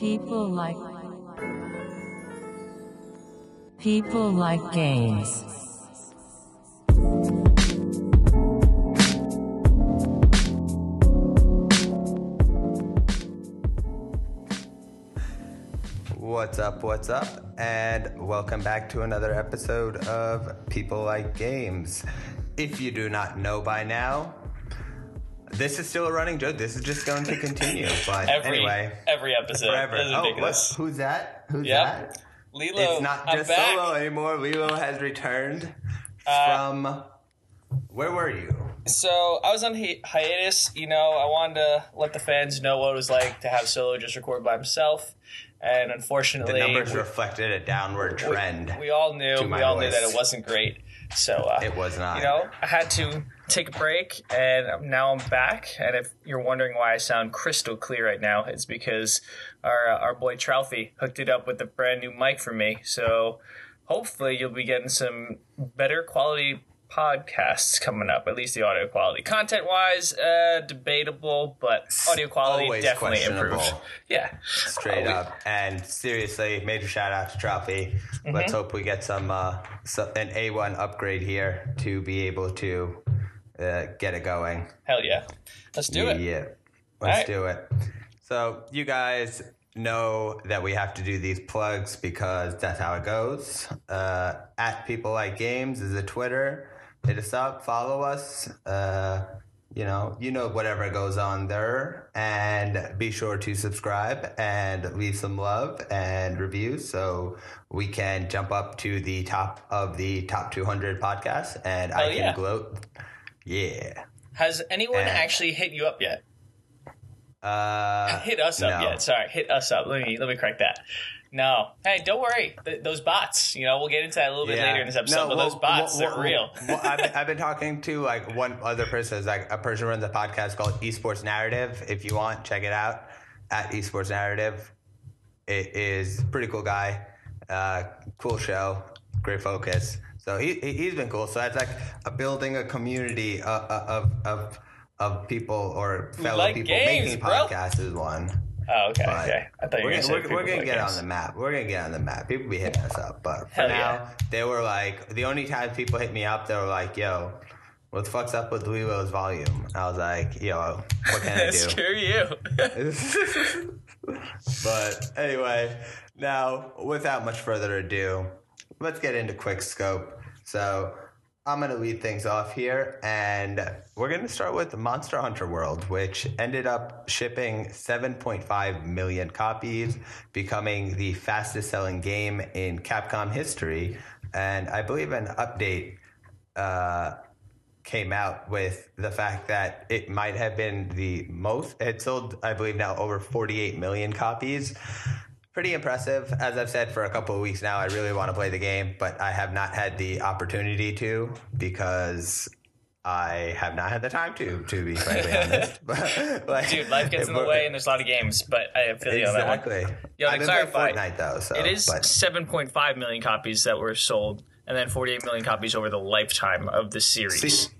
People like People like games. What's up? What's up? And welcome back to another episode of People Like Games. If you do not know by now, this is still a running joke. This is just going to continue. But every anyway, every episode. forever. Oh, what? Who's that? Who's Yep. that? Lilo, It's not just solo anymore. Lilo has returned Uh, from. Where were you? So I was on hi- hiatus. You know, I wanted to let the fans know what it was like to have Solo just record by himself, and unfortunately, The numbers we, reflected a downward trend. we all knew we all knew that it wasn't great. So uh, It was not. You know, I had to take a break, and now I'm back. And if you're wondering why I sound crystal clear right now, it's because our uh, our boy Trouthy hooked it up with a brand new mic for me. So hopefully, you'll be getting some better quality podcasts coming up. At least the audio quality, content wise, uh, debatable, but audio quality Always definitely improved. Yeah, straight we- up. And seriously, major shout out to Trophy. Mm-hmm. Let's hope we get some, uh, so, an A1 upgrade here to be able to uh, get it going. Hell yeah, let's do it. Yeah, let's Alright. do it. So you guys know that we have to do these plugs because that's how it goes. Uh, at People Like Games is a Twitter. Hit us up, follow us. Uh, you know, you know whatever goes on there, and be sure to subscribe and leave some love and reviews so we can jump up to the top of the top 200 podcasts, and I can yeah. gloat. Yeah. Has anyone And- actually hit you up yet? Uh, hit us up no. yet. Sorry, hit us up. Let me let me correct that. No, hey, don't worry. Th- those bots, you know, we'll get into that a little bit Yeah. later in this episode. No, but well, those bots, well, they're well, real. well, I've, been- I've been talking to like one other person, it's like a person runs a podcast called Esports Narrative. If you want, check it out at Esports Narrative. It is pretty cool guy, uh, cool show, great focus. So he he- he's been cool. So it's like a building a community of of of, of people or fellow like people games, making bro. podcasts is one. oh, okay, But okay. I thought you were we're going to gonna, we're, we're gonna like get games. on the map. We're gonna get on the map. People be hitting us up, but for Hell now, yeah. they were like the only time people hit me up, they were like, "Yo, what the fuck's up with Lilo's volume?" I was like, "Yo, what can I do?" Screw you. but anyway, now without much further ado, let's get into quick scope. So I'm gonna lead things off here, and we're gonna start with Monster Hunter World, which ended up shipping 7.5 million copies, becoming the fastest selling game in Capcom history. And I believe an update uh, came out with the fact that it might have been the most. It sold, I believe, now over 48 million copies. Pretty impressive. As I've said for a couple of weeks now, I really want to play the game, but I have not had the opportunity to because I have not had the time to, to be frankly honest. But, like, Dude, life gets in the way and there's a lot of games, but I feel you on that one. Exactly. Yo, I've been clarify, Fortnite though, so It is But 7.5 million copies that were sold, and then 48 million copies over the lifetime of the series. See,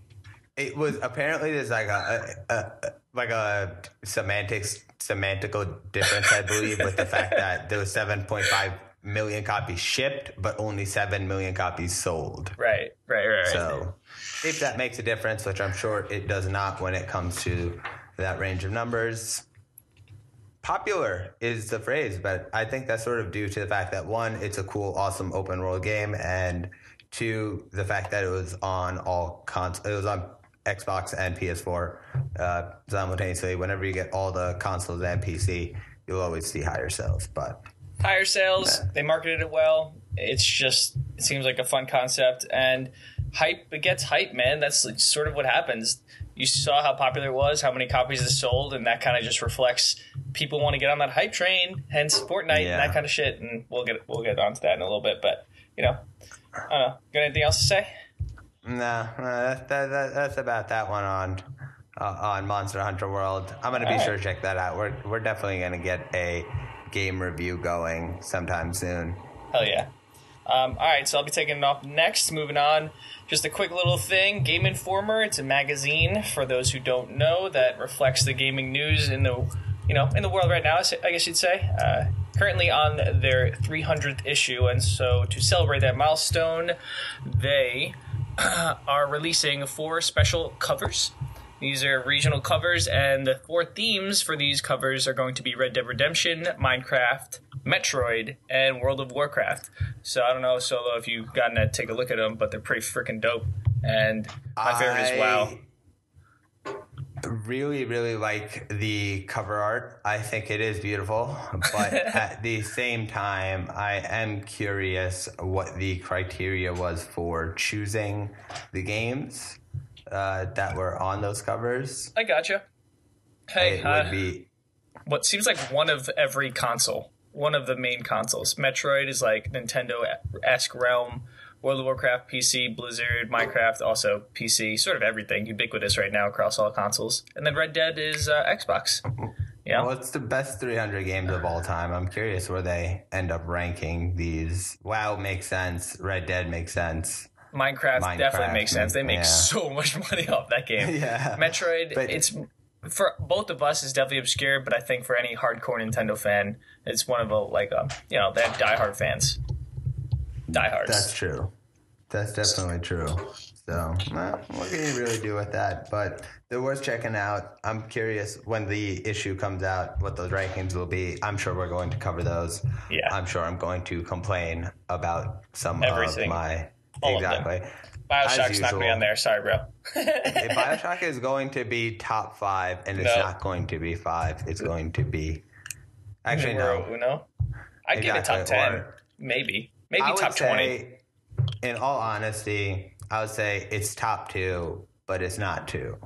it was apparently there's like a, a, a like a semantics semantical difference, I believe, with the fact that there was 7.5 million copies shipped, but only 7 million copies sold. right, right, right. right. So, if that makes a difference, which I'm sure it does not when it comes to that range of numbers, popular is the phrase, but I think that's sort of due to the fact that one, it's a cool, awesome open world game, and two, the fact that it was on all cons, it was on Xbox and PS4 uh, simultaneously. Whenever you get all the consoles and PC, you'll always see higher sales. But higher sales. They marketed it well. It's just it seems like a fun concept and hype. It gets hype, man. That's like sort of what happens. You saw how popular it was, how many copies it sold, and that kind of just reflects people want to get on that hype train. Hence Fortnite Yeah. and that kind of shit. And we'll get we'll get onto that in a little bit. But you know, I don't know. Got anything else to say? Nah, nah, that, that, that, that's about that one on uh, on Monster Hunter World. I'm gonna be Alright. sure to check that out. We're we're definitely gonna get a game review going sometime soon. Hell yeah. Um, all right, so I'll be taking it off next. Moving on, just a quick little thing. Game Informer. It's a magazine for those who don't know that reflects the gaming news in the you know, in the world right now, I guess you'd say. Uh, currently on their 300th issue, and so to celebrate that milestone, they are releasing four special covers. These are regional covers, and the four themes for these covers are going to be Red Dead Redemption, Minecraft, Metroid, and World of Warcraft. So I don't know, Solo, if you've gotten to take a look at them, but they're pretty freaking dope. And my favorite is WoW. Really really like the cover art i think it is beautiful but at the same time i am curious what the criteria was for choosing the games uh, that were on those covers I gotcha. Hey, it uh, would be what seems like one of every console, one of the main consoles. Metroid is like Nintendo esque realm. World of Warcraft, PC, Blizzard, Minecraft, also PC, sort of everything ubiquitous right now across all consoles. And then Red Dead is uh, Xbox. Yeah, well, it's the best 300 games of all time. I'm curious where they end up ranking these. WoW makes sense. Red Dead makes sense. Minecraft, Minecraft, definitely makes sense. They make yeah. so much money off that game. Yeah. Metroid, But- it's for both of us is definitely obscure, but I think for any hardcore Nintendo fan, it's one of a like um you know they have diehard fans. Diehards. That's true. That's definitely true. So, well, what can you really do with that? But they're worth checking out. I'm curious when the issue comes out, what those rankings will be. I'm sure we're going to cover those. Yeah. I'm sure I'm going to complain about some Everything. of my. All of exactly. Bioshock's not gonna be usual. on there. Sorry, bro. If Bioshock is going to be top five, and it's No. not going to be five. It's going to be. Actually, no. Numero uno. I'd give it top ten, or- maybe, maybe I top twenty. say, in all honesty, I would say it's top two, but it's not two.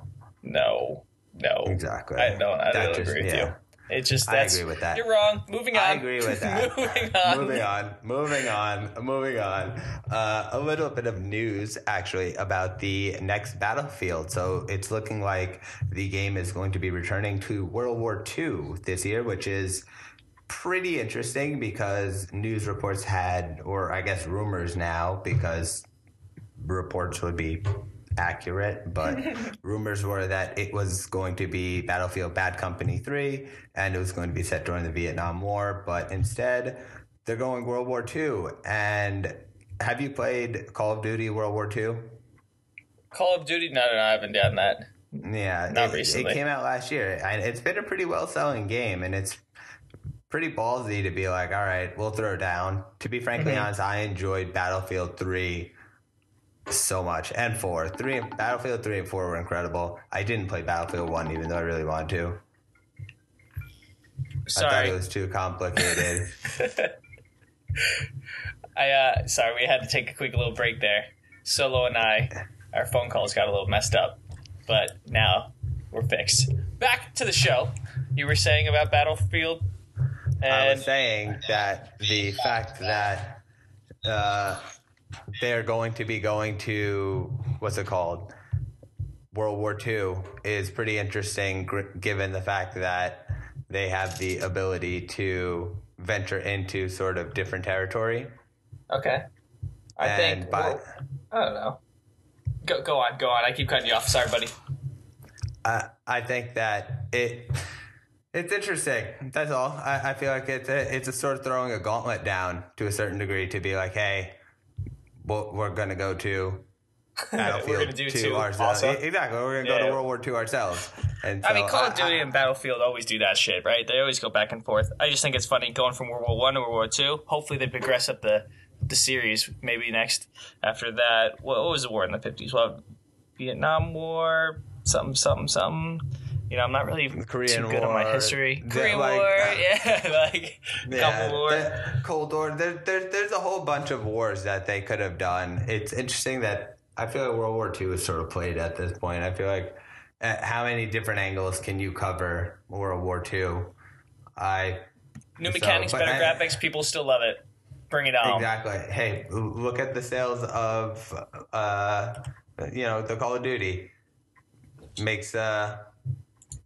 No, no, Exactly. I don't. I That don't just- agree with yeah. you. It's just I that's agree with that. You're wrong. Moving on. I agree with that. moving on. moving on, moving on, moving on. Uh, a little bit of news actually about the next battlefield. So it's looking like the game is going to be returning to World War II this year, which is pretty interesting because news reports had, or I guess rumors now, because reports would be accurate, but rumors were that it was going to be Battlefield Bad Company 3 and it was going to be set during the Vietnam War, but instead they're going World War II. And have you played Call of Duty World War II? Call of Duty. No, no, no, I haven't done that. Yeah, Not it, recently. It came out last year, and it's been a pretty well selling game, and it's pretty ballsy to be like, all right, we'll throw it down. To be frankly Mm-hmm. honest, I enjoyed Battlefield 3 so much, and 4. 3 Battlefield 3 and 4 were incredible. I didn't play Battlefield 1, even though I really wanted to. I thought Sorry, it was too complicated. I uh, sorry, we had to take a quick little break there. Solo and I, our phone calls got a little messed up, but now we're fixed. Back to the show. You were saying about Battlefield, I was saying that the fact that uh, they're going to be going to what's it called World War II is pretty interesting, gr- given the fact that they have the ability to venture into sort of different territory. okay, I and think by I don't know. Go go on, go on. I keep cutting you off. Sorry, buddy. I, I think that it it's interesting. That's all. I, I feel like it's a, it's a sort of throwing a gauntlet down to a certain degree to be like, hey, we're gonna go to Battlefield gonna do 2 two ourselves. also. Exactly. We're gonna go to World War II ourselves. And I mean, Call of Duty I- and Battlefield always do that shit, right? They always go back and forth. I just think it's funny going from World War One to World War Two. Hopefully, they progress up the the series. Maybe next after that, what, what was the war in the fifties? Well, Vietnam War, something, something, something. You know, I'm not really Korean too good on my history. the- Korean like- War, yeah, like Yeah, Gulf War. the Cold War. There, there, there's a whole bunch of wars that they could have done. It's interesting that I feel like World War II is sort of played at this point. I feel like uh, how many different angles can you cover World War II? I New so, mechanics, but better I- graphics. People still love it. Bring it on. exactly. Hey, look at the sales of uh, you know the Call of Duty makes uh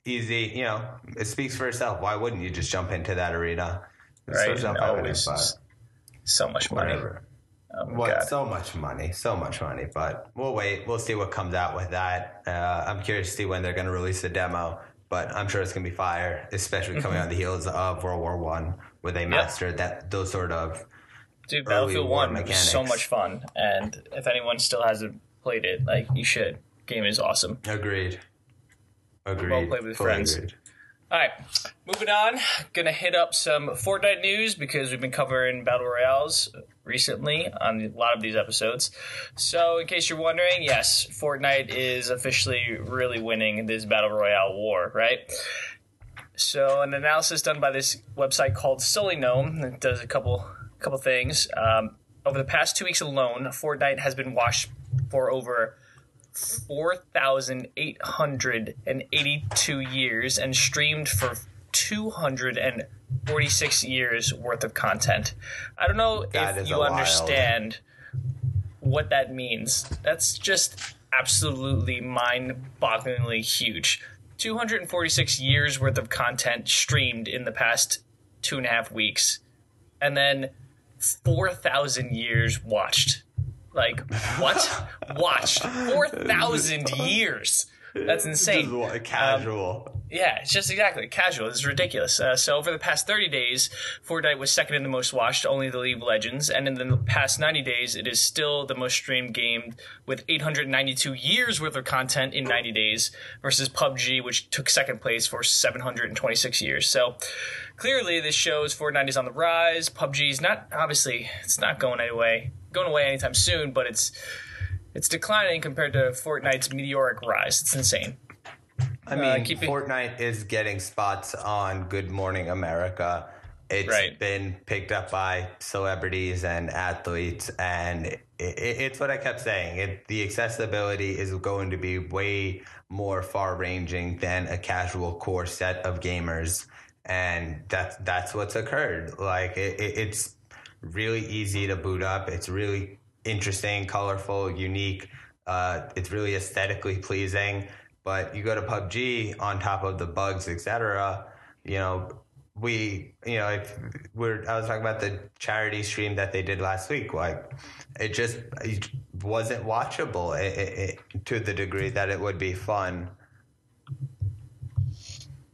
easy. You know, it speaks for itself. Why wouldn't you just jump into that arena? It's so Right? Always so much money. whatever. Oh my What? God. So much money, so much money. But we'll wait. We'll see what comes out with that. Uh, I'm curious to see when they're going to release the demo but I'm sure it's gonna be fire, especially coming on the heels of World War One, where they mastered that those sort of Dude, Battlefield war One was so much fun, and if anyone still hasn't played it, like you should. Game is awesome. agreed. Agreed. Well played with Fully friends. agreed. All right, moving on. Gonna hit up some Fortnite news because we've been covering battle royales recently on a lot of these episodes. So, in case you're wondering, yes, Fortnite is officially really winning this battle royale war, right? So, an analysis done by this website called SullyGnome that does a couple couple things. Um, over the past two weeks alone, Fortnite has been watched for over 4,882 years and streamed for 246 years worth of content. I don't know That if you understand what that means. That's just absolutely mind bogglingly huge. 246 years worth of content streamed in the past two and a half weeks, and then 4,000 years watched. Like, what? watched. 4,000 years. That's insane. Just casual. Yeah, it's just exactly casual. It's ridiculous. Uh, so over the past 30 days, Fortnite was second in the most watched, only the League of Legends, and in the past 90 days, it is still the most streamed game with 892 years worth of content in 90 days versus PUBG, which took second place for 726 years. So clearly, this shows Fortnite is on the rise. PUBG is not obviously it's not going away, going away anytime soon, but it's it's declining compared to Fortnite's meteoric rise. It's insane. I mean, keeping- Fortnite is getting spots on Good Morning America. It's Right. been picked up by celebrities and athletes, and it, it, it's what I kept saying. It, the accessibility is going to be way more far-ranging than a casual core set of gamers, and that's that's what's occurred. Like it, it, it's really easy to boot up. It's really interesting, colorful, unique. Uh, it's really aesthetically pleasing. But you go to PUBG on top of the bugs, etc. You know, we, you know, if we're, I was talking about the charity stream that they did last week. Like, it just it wasn't watchable it, it, it, to the degree that it would be fun.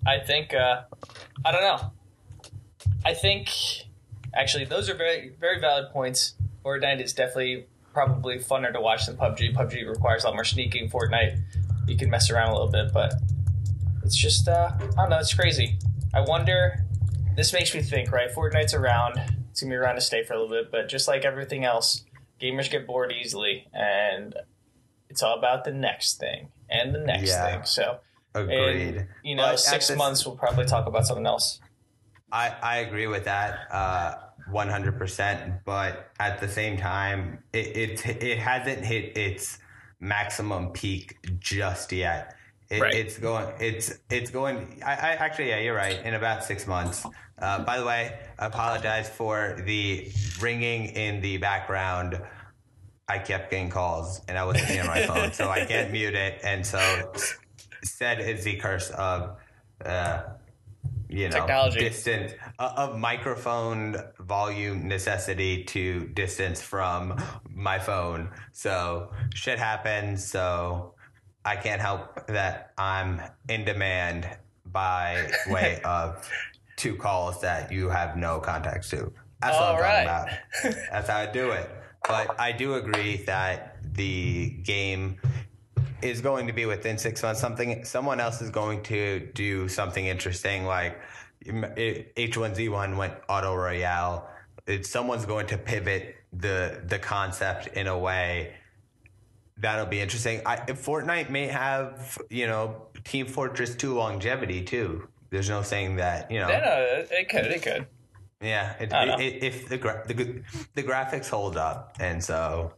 I think uh, I don't know. I think actually those are very very valid points. Fortnite is definitely probably funner to watch than PUBG. PUBG requires a lot more sneaking. Fortnite you can mess around a little bit, but it's just uh, I don't know. It's crazy. I wonder. This makes me think. Right, Fortnite's around. It's gonna be around to stay for a little bit, but just like everything else, gamers get bored easily, and it's all about the next thing and the next Yeah. thing. So. Agreed. You know, But six this- months we'll probably talk about something else. I, I agree with that uh, 100%, but at the same time, it, it, it hasn't hit its maximum peak just yet. It, Right. It's going, it's, it's going, I, I actually, yeah, you're right, in about six months. Uh, by the way, I apologize for the ringing in the background. I kept getting calls and I wasn't near my phone, so I can't mute it. And so said is the curse of, uh, you know, Technology. distance uh, of microphone volume necessity to distance from my phone. So shit happens. So I can't help that I'm in demand by way of two calls that you have no context to. That's All what I'm right. talking about. That's how I do it. But I do agree that the game is going to be within six months. Something someone else is going to do something interesting, like H one Z one went auto royale. It's someone's going to pivot the the concept in a way that'll be interesting. I, Fortnite may have you know Team Fortress two longevity too. There's no saying that you know. Yeah, no, it could, it could. Yeah, it, I don't it, it, if the, gra- the the graphics hold up, and so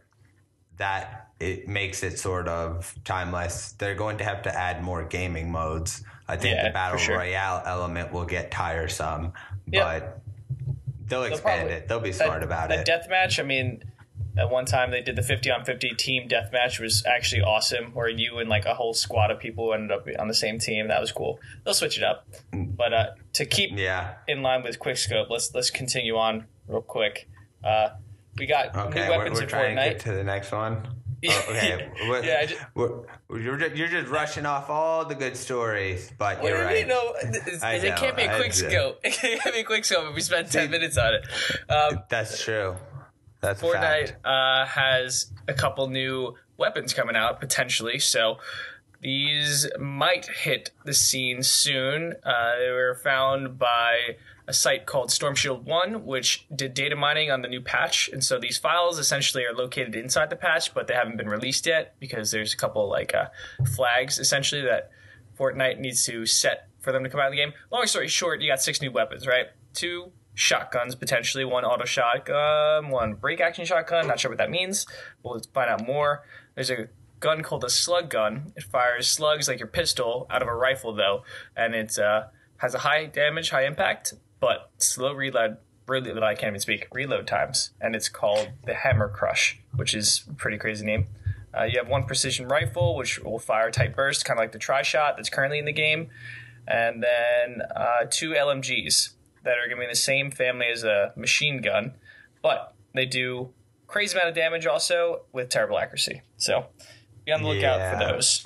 that it makes it sort of timeless. They're going to have to add more gaming modes. I think Yeah, the battle sure. royale element will get tiresome, Yep. but they'll expand probably- it. They'll be smart about that it. death match, I mean, at one time they did the 50 on 50 team death match was actually awesome, where you and like a whole squad of people ended up on the same team. That was cool. They'll switch it up, but uh, to keep yeah. in line with quickscope, let's let's continue on real quick. Uh, we got Okay. new We're, weapons we're in trying to get to the next one. Oh, okay. What- Yeah, I you're, just, you're just rushing off all the good stories, but you're you right. mean? No, it, I it can't be a quick scope. It can't be a quick scope if we spend ten minutes on it. Um, That's true. That's Fortnite uh, has a couple new weapons coming out potentially, so these might hit the scene soon. Uh, they were found by a site called Storm Shield One, which did data mining on the new patch, and so these files essentially are located inside the patch, but they haven't been released yet because there's a couple like uh, flags essentially that Fortnite needs to set for them to come out of the game. Long story short, you got six new weapons, right? Two shotguns potentially, one auto shotgun, one break action shotgun. Not sure what that means. We'll find out more. There's a gun called a slug gun. It fires slugs like your pistol out of a rifle though, and it uh, has a high damage, high impact, but slow reload. Really, that I can't even speak. Reload times, and it's called the Hammer Crush, which is a pretty crazy name. Uh, you have one precision rifle, which will fire tight burst, kind of like the Tri Shot that's currently in the game, and then uh, two LMGs that are going to be in the same family as a machine gun, but they do crazy amount of damage also with terrible accuracy. So be on the lookout for those.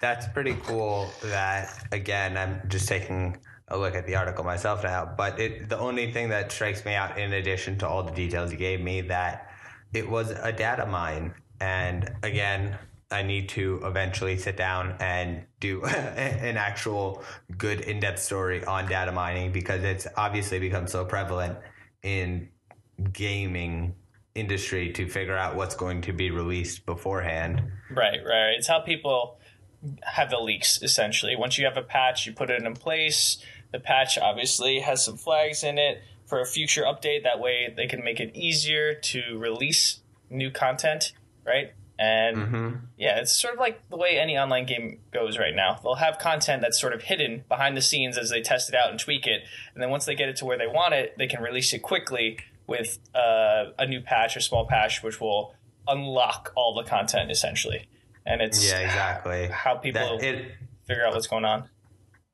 That's pretty cool. That again, I'm just taking a look at the article myself now. But it, the only thing that strikes me out, in addition to all the details you gave me, that it was a data mine. And again, I need to eventually sit down and do an actual good in-depth story on data mining because it's obviously become so prevalent in gaming industry to figure out what's going to be released beforehand. Right, right. It's how people have the leaks essentially. Once you have a patch, you put it in place. The patch obviously has some flags in it for a future update. That way they can make it easier to release new content, right? And yeah, it's sort of like the way any online game goes right now. They'll have content that's sort of hidden behind the scenes as they test it out and tweak it. And then once they get it to where they want it, they can release it quickly with uh, a new patch or small patch, which will unlock all the content essentially. And it's Yeah, exactly. how people That- it, figure out what's going on.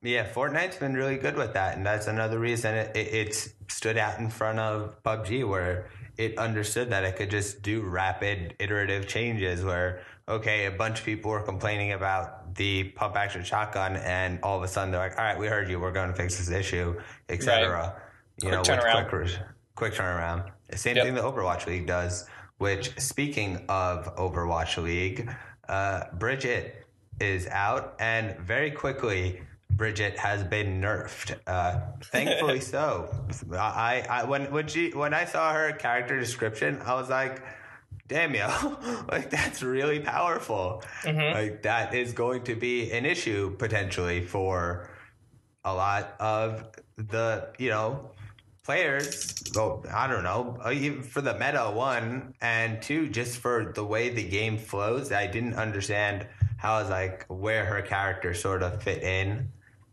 yeah, Fortnite's been really good with that, and that's another reason it, it, it's stood out in front of PUBG, where it understood that it could just do rapid, iterative changes. Where okay, a bunch of people were complaining about the pump action shotgun, and all of a sudden they're like, "All right, we heard you. We're going to fix this issue, etc." You Quick know, turnaround. quick, quick turnaround. Same Yep. thing the Overwatch League does. Which, speaking of Overwatch League, uh, Bridget is out, and very quickly, Bridget has been nerfed. Uh, thankfully, so. I, I when when she when I saw her character description, I was like, "Damn, yo, like that's really powerful. Like that is going to be an issue potentially for a lot of the you know players well i don't know uh, for the meta one and two just for the way the game flows i didn't understand how I was like where her character sort of fit in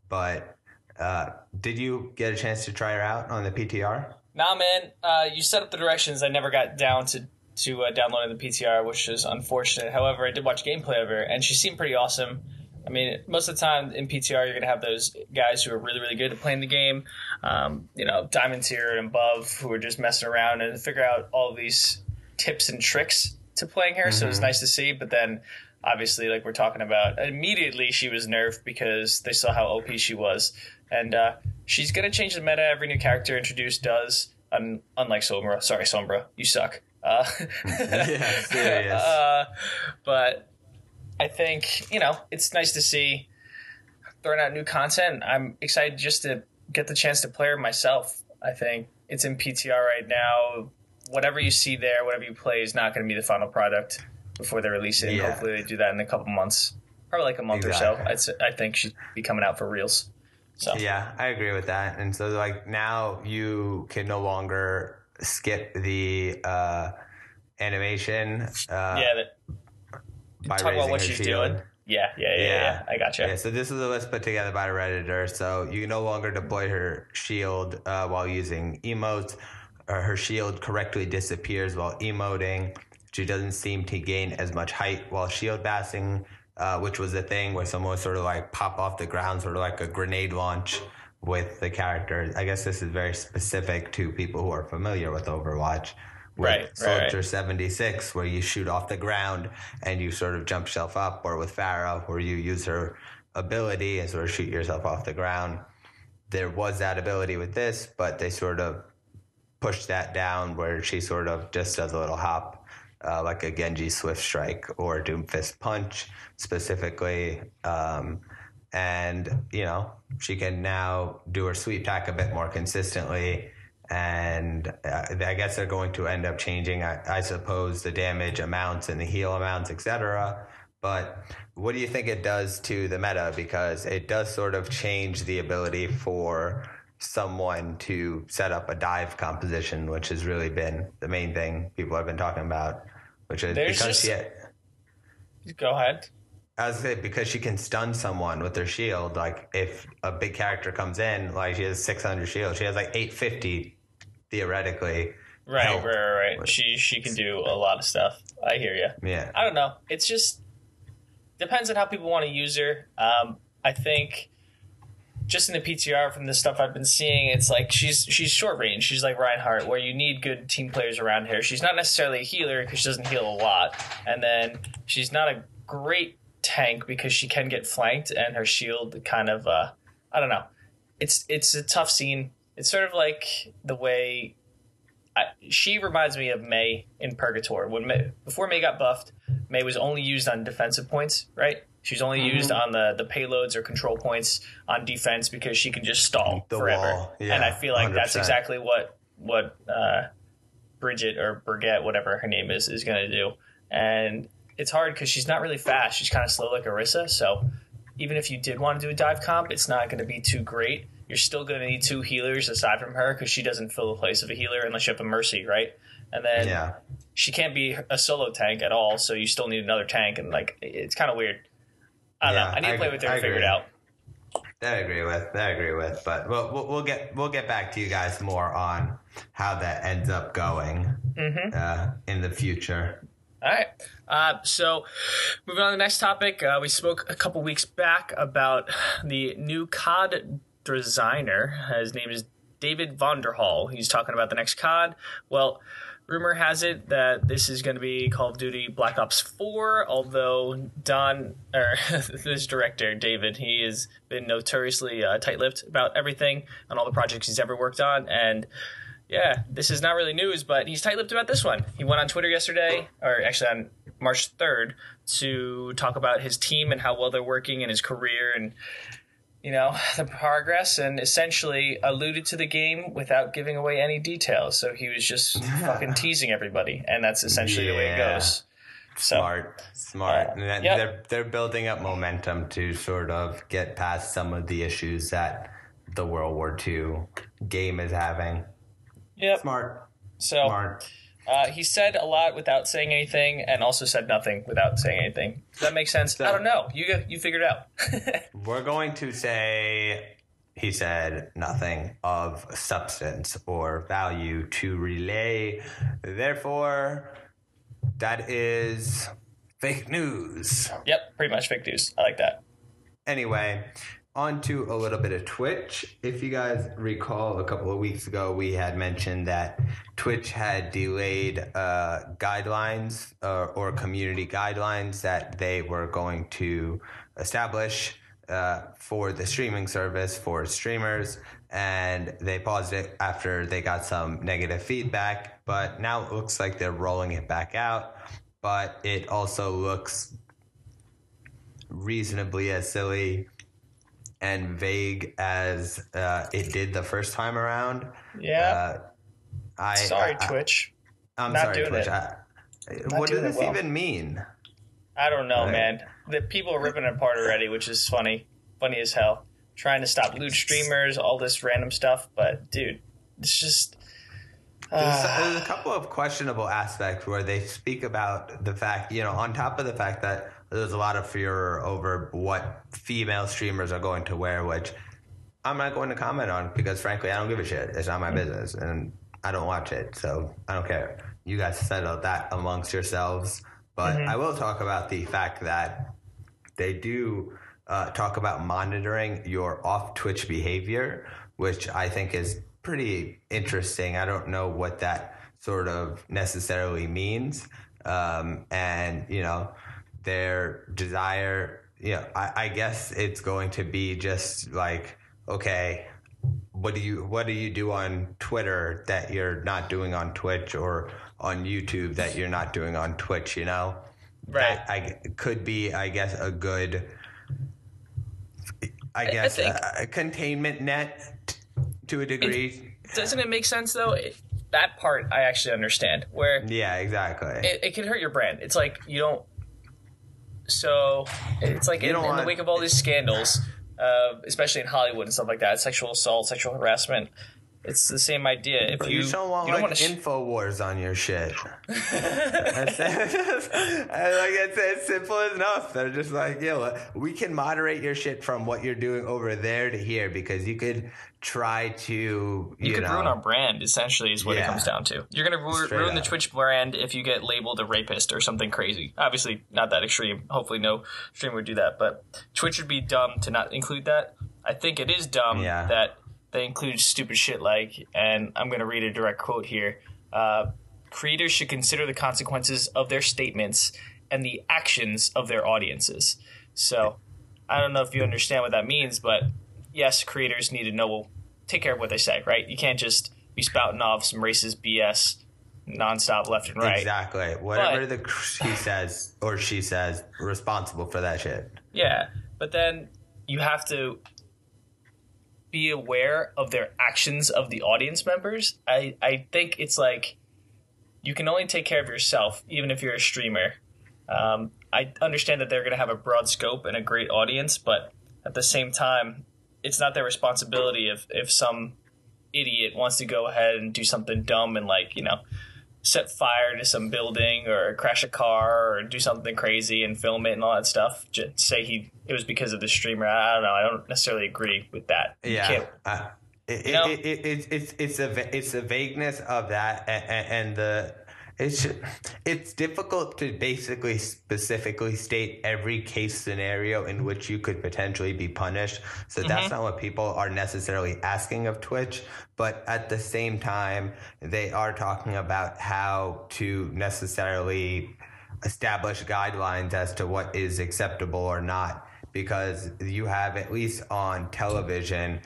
but uh, did you get a chance to try her out on the ptr Nah, man. Uh, you set up the directions. I never got down to to uh, downloading the PTR, which is unfortunate. However, I did watch gameplay of her, and she seemed pretty awesome. I mean, most of the time in PTR, you're gonna have those guys who are really, really good at playing the game. Um, you know, diamond tier and above, who are just messing around and figure out all these tips and tricks to playing her. So it's nice to see. But then, obviously, like we're talking about, immediately she was nerfed because they saw how OP she was, and uh, she's gonna change the meta. Every new character introduced does. Un- unlike Sombra, sorry Sombra, you suck. Uh, yeah serious uh, but I think you know it's nice to see throwing out new content. I'm excited just to get the chance to play her myself. I think it's in PTR right now. Whatever you see there, whatever you play, is not going to be the final product before they release it. Yeah. hopefully, they do that in a couple months, probably like a month or so. I'd, I think she'd be coming out for reels. So Yeah, I agree with that. And so, like, now you can no longer skip the uh, animation uh, yeah, that, by talk about what she's shield. doing. Yeah, yeah, yeah, yeah. I gotcha. Yeah, so this is a list put together by a Redditor. So you no longer deploy her shield uh, while using emotes. Uh, her shield correctly disappears while emoting. She doesn't seem to gain as much height while shield bashing, uh, which was a thing where someone would sort of like pop off the ground, sort of like a grenade launch with the character. I guess this is very specific to people who are familiar with Overwatch, Right, right, Soldier right. 76, where you shoot off the ground and you sort of jump yourself up, or with Pharah, where you use her ability and sort of shoot yourself off the ground. There was that ability with this, but they sort of pushed that down where she sort of just does a little hop, uh, like a Genji Swift Strike or Doomfist Punch specifically. Um, and, you know, she can now do her sweep attack a bit more consistently. And uh, I guess they're going to end up changing, I, I suppose, the damage amounts and the heal amounts, etc. But what do you think it does to the meta? Because it does sort of change the ability for someone to set up a dive composition, which has really been the main thing people have been talking about. Which is There's because just- she, Go ahead. I was say because she can stun someone with her shield. Like if a big character comes in, like she has 600 shield, she has like 850 theoretically. Right, help. right, right, right. She she can do a lot of stuff. I hear you. Yeah, I don't know. It's just depends on how people want to use her. Um, I think just in the PTR from the stuff I've been seeing, it's like she's she's short range. She's like Reinhardt, where you need good team players around her. She's not necessarily a healer because she doesn't heal a lot, and then she's not a great tank because she can get flanked, and her shield kind of uh, I don't know. It's it's a tough scene. It's sort of like the way I, she reminds me of Mei in Purgatory. When Mei, before Mei got buffed, Mei was only used on defensive points, right? She's only Mm-hmm. used on the the payloads or control points on defense because she can just stall The forever. yeah, and I feel like that's 100%. exactly what what uh, Bridget or Brigitte, whatever her name is, is going to do. And it's hard because she's not really fast. She's kind of slow like Orisa. So even if you did want to do a dive comp, it's not going to be too great. You're still going to need two healers aside from her because she doesn't fill the place of a healer unless you have a Mercy, right? And then yeah. she can't be a solo tank at all, so you still need another tank, and like it's kind of weird. I don't Yeah, know. I need to play agree- with her and figure it out. That I agree with. That I agree with. But we'll, we'll, we'll get we'll get back to you guys more on how that ends up going Mm-hmm. uh, in the future. All right. Uh, so, moving on to the next topic, uh, we spoke a couple weeks back about the new COD designer. His name is David Vonderhaar. He's talking about the next COD. Well, rumor has it that this is going to be Call of Duty Black Ops 4, although Don, or this director, David, he has been notoriously uh, tight lipped about everything on all the projects he's ever worked on. And yeah, this is not really news, but he's tight-lipped about this one. He went on Twitter yesterday, or actually on March 3rd, to talk about his team and how well they're working and his career and you know the progress, and essentially alluded to the game without giving away any details. So he was just fucking teasing everybody, and that's essentially the way it Yeah. goes. So Smart, smart. Uh, yep. They're they're building up momentum to sort of get past some of the issues that the World War II game is having. Yep. Smart, So smart. uh, he said a lot without saying anything, and also said nothing without saying anything. Does that make sense? I don't know. You you figured out. We're going to say he said nothing of substance or value to relay. Therefore, that is fake news. yep, pretty much fake news. I like that. Anyway, on to a little bit of Twitch. If you guys recall, a couple of weeks ago, we had mentioned that Twitch had delayed uh, guidelines uh, or community guidelines that they were going to establish uh, for the streaming service for streamers. And they paused it after they got some negative feedback. But now it looks like they're rolling it back out. But it also looks reasonably as silly and vague as uh, it did the first time around. Yeah. Uh, I Sorry, I, Twitch. I'm Not sorry, doing Twitch. it. I, what does this well. even mean? I don't know, Right. man. The people are ripping it apart already, which is funny. Funny as hell. Trying to stop loot streamers, all this random stuff, but dude, it's just There's, uh, there's a couple of questionable aspects where they speak about the fact, you know, on top of the fact that there's a lot of furor over what female streamers are going to wear, which I'm not going to comment on because frankly, I don't give a shit. It's not my business and I don't watch it, so I don't care. You guys settle that amongst yourselves. But I will talk about the fact that they do uh, talk about monitoring your off Twitch behavior, which I think is pretty interesting. I don't know what that sort of necessarily means, um, and you know their desire. You know, I, I guess it's going to be just like okay. What do you what do you do on Twitter that you're not doing on Twitch or on YouTube that you're not doing on Twitch? You know, Right. That I could be, I guess, a good, I guess, a containment net t- to a degree. Doesn't it make sense though? It, that part I actually understand. Where yeah, exactly. it, it can hurt your brand. It's like you don't. So it's like in, in the wake of all these scandals, uh, especially in Hollywood and stuff like that, sexual assault, sexual harassment. It's the same idea. If you you, don't want you don't like sh- Infowars on your shit. That's it. And, like it's, it's simple enough. They're just like, yo, uh, we can moderate your shit from what you're doing over there to here because you could try to, you, you could know, ruin our brand. Essentially, is what it comes down to. You're gonna ru- ruin the. Twitch brand if you get labeled a rapist or something crazy. Obviously, not that extreme. Hopefully, no streamer would do that. But Twitch would be dumb to not include that. I think it is dumb Yeah. that they include stupid shit like, and I'm gonna read a direct quote here. Uh, creators should consider the consequences of their statements and the actions of their audiences. So, I don't know if you understand what that means, but yes, creators need to know, take care of what they say, right? You can't just be spouting off some racist BS nonstop left and right. Exactly. Whatever But- the he says or she says, responsible for that shit. Yeah, but then you have to be aware of their actions of the audience members. I, I think it's like you can only take care of yourself, even if you're a streamer. Um, I understand that they're going to have a broad scope and a great audience, but at the same time, it's not their responsibility if, if some idiot wants to go ahead and do something dumb and like, you know, set fire to some building or crash a car or do something crazy and film it and all that stuff. Just say he it was because of the streamer. I don't know. I don't necessarily agree with that. You Yeah. Uh, it, You know? it, it, it, it's it's a it's the vagueness of that and, and the it's it's difficult to basically specifically state every case scenario in which you could potentially be punished. So Mm-hmm. that's not what people are necessarily asking of Twitch, but at the same time they are talking about how to necessarily establish guidelines as to what is acceptable or not because you have at least on television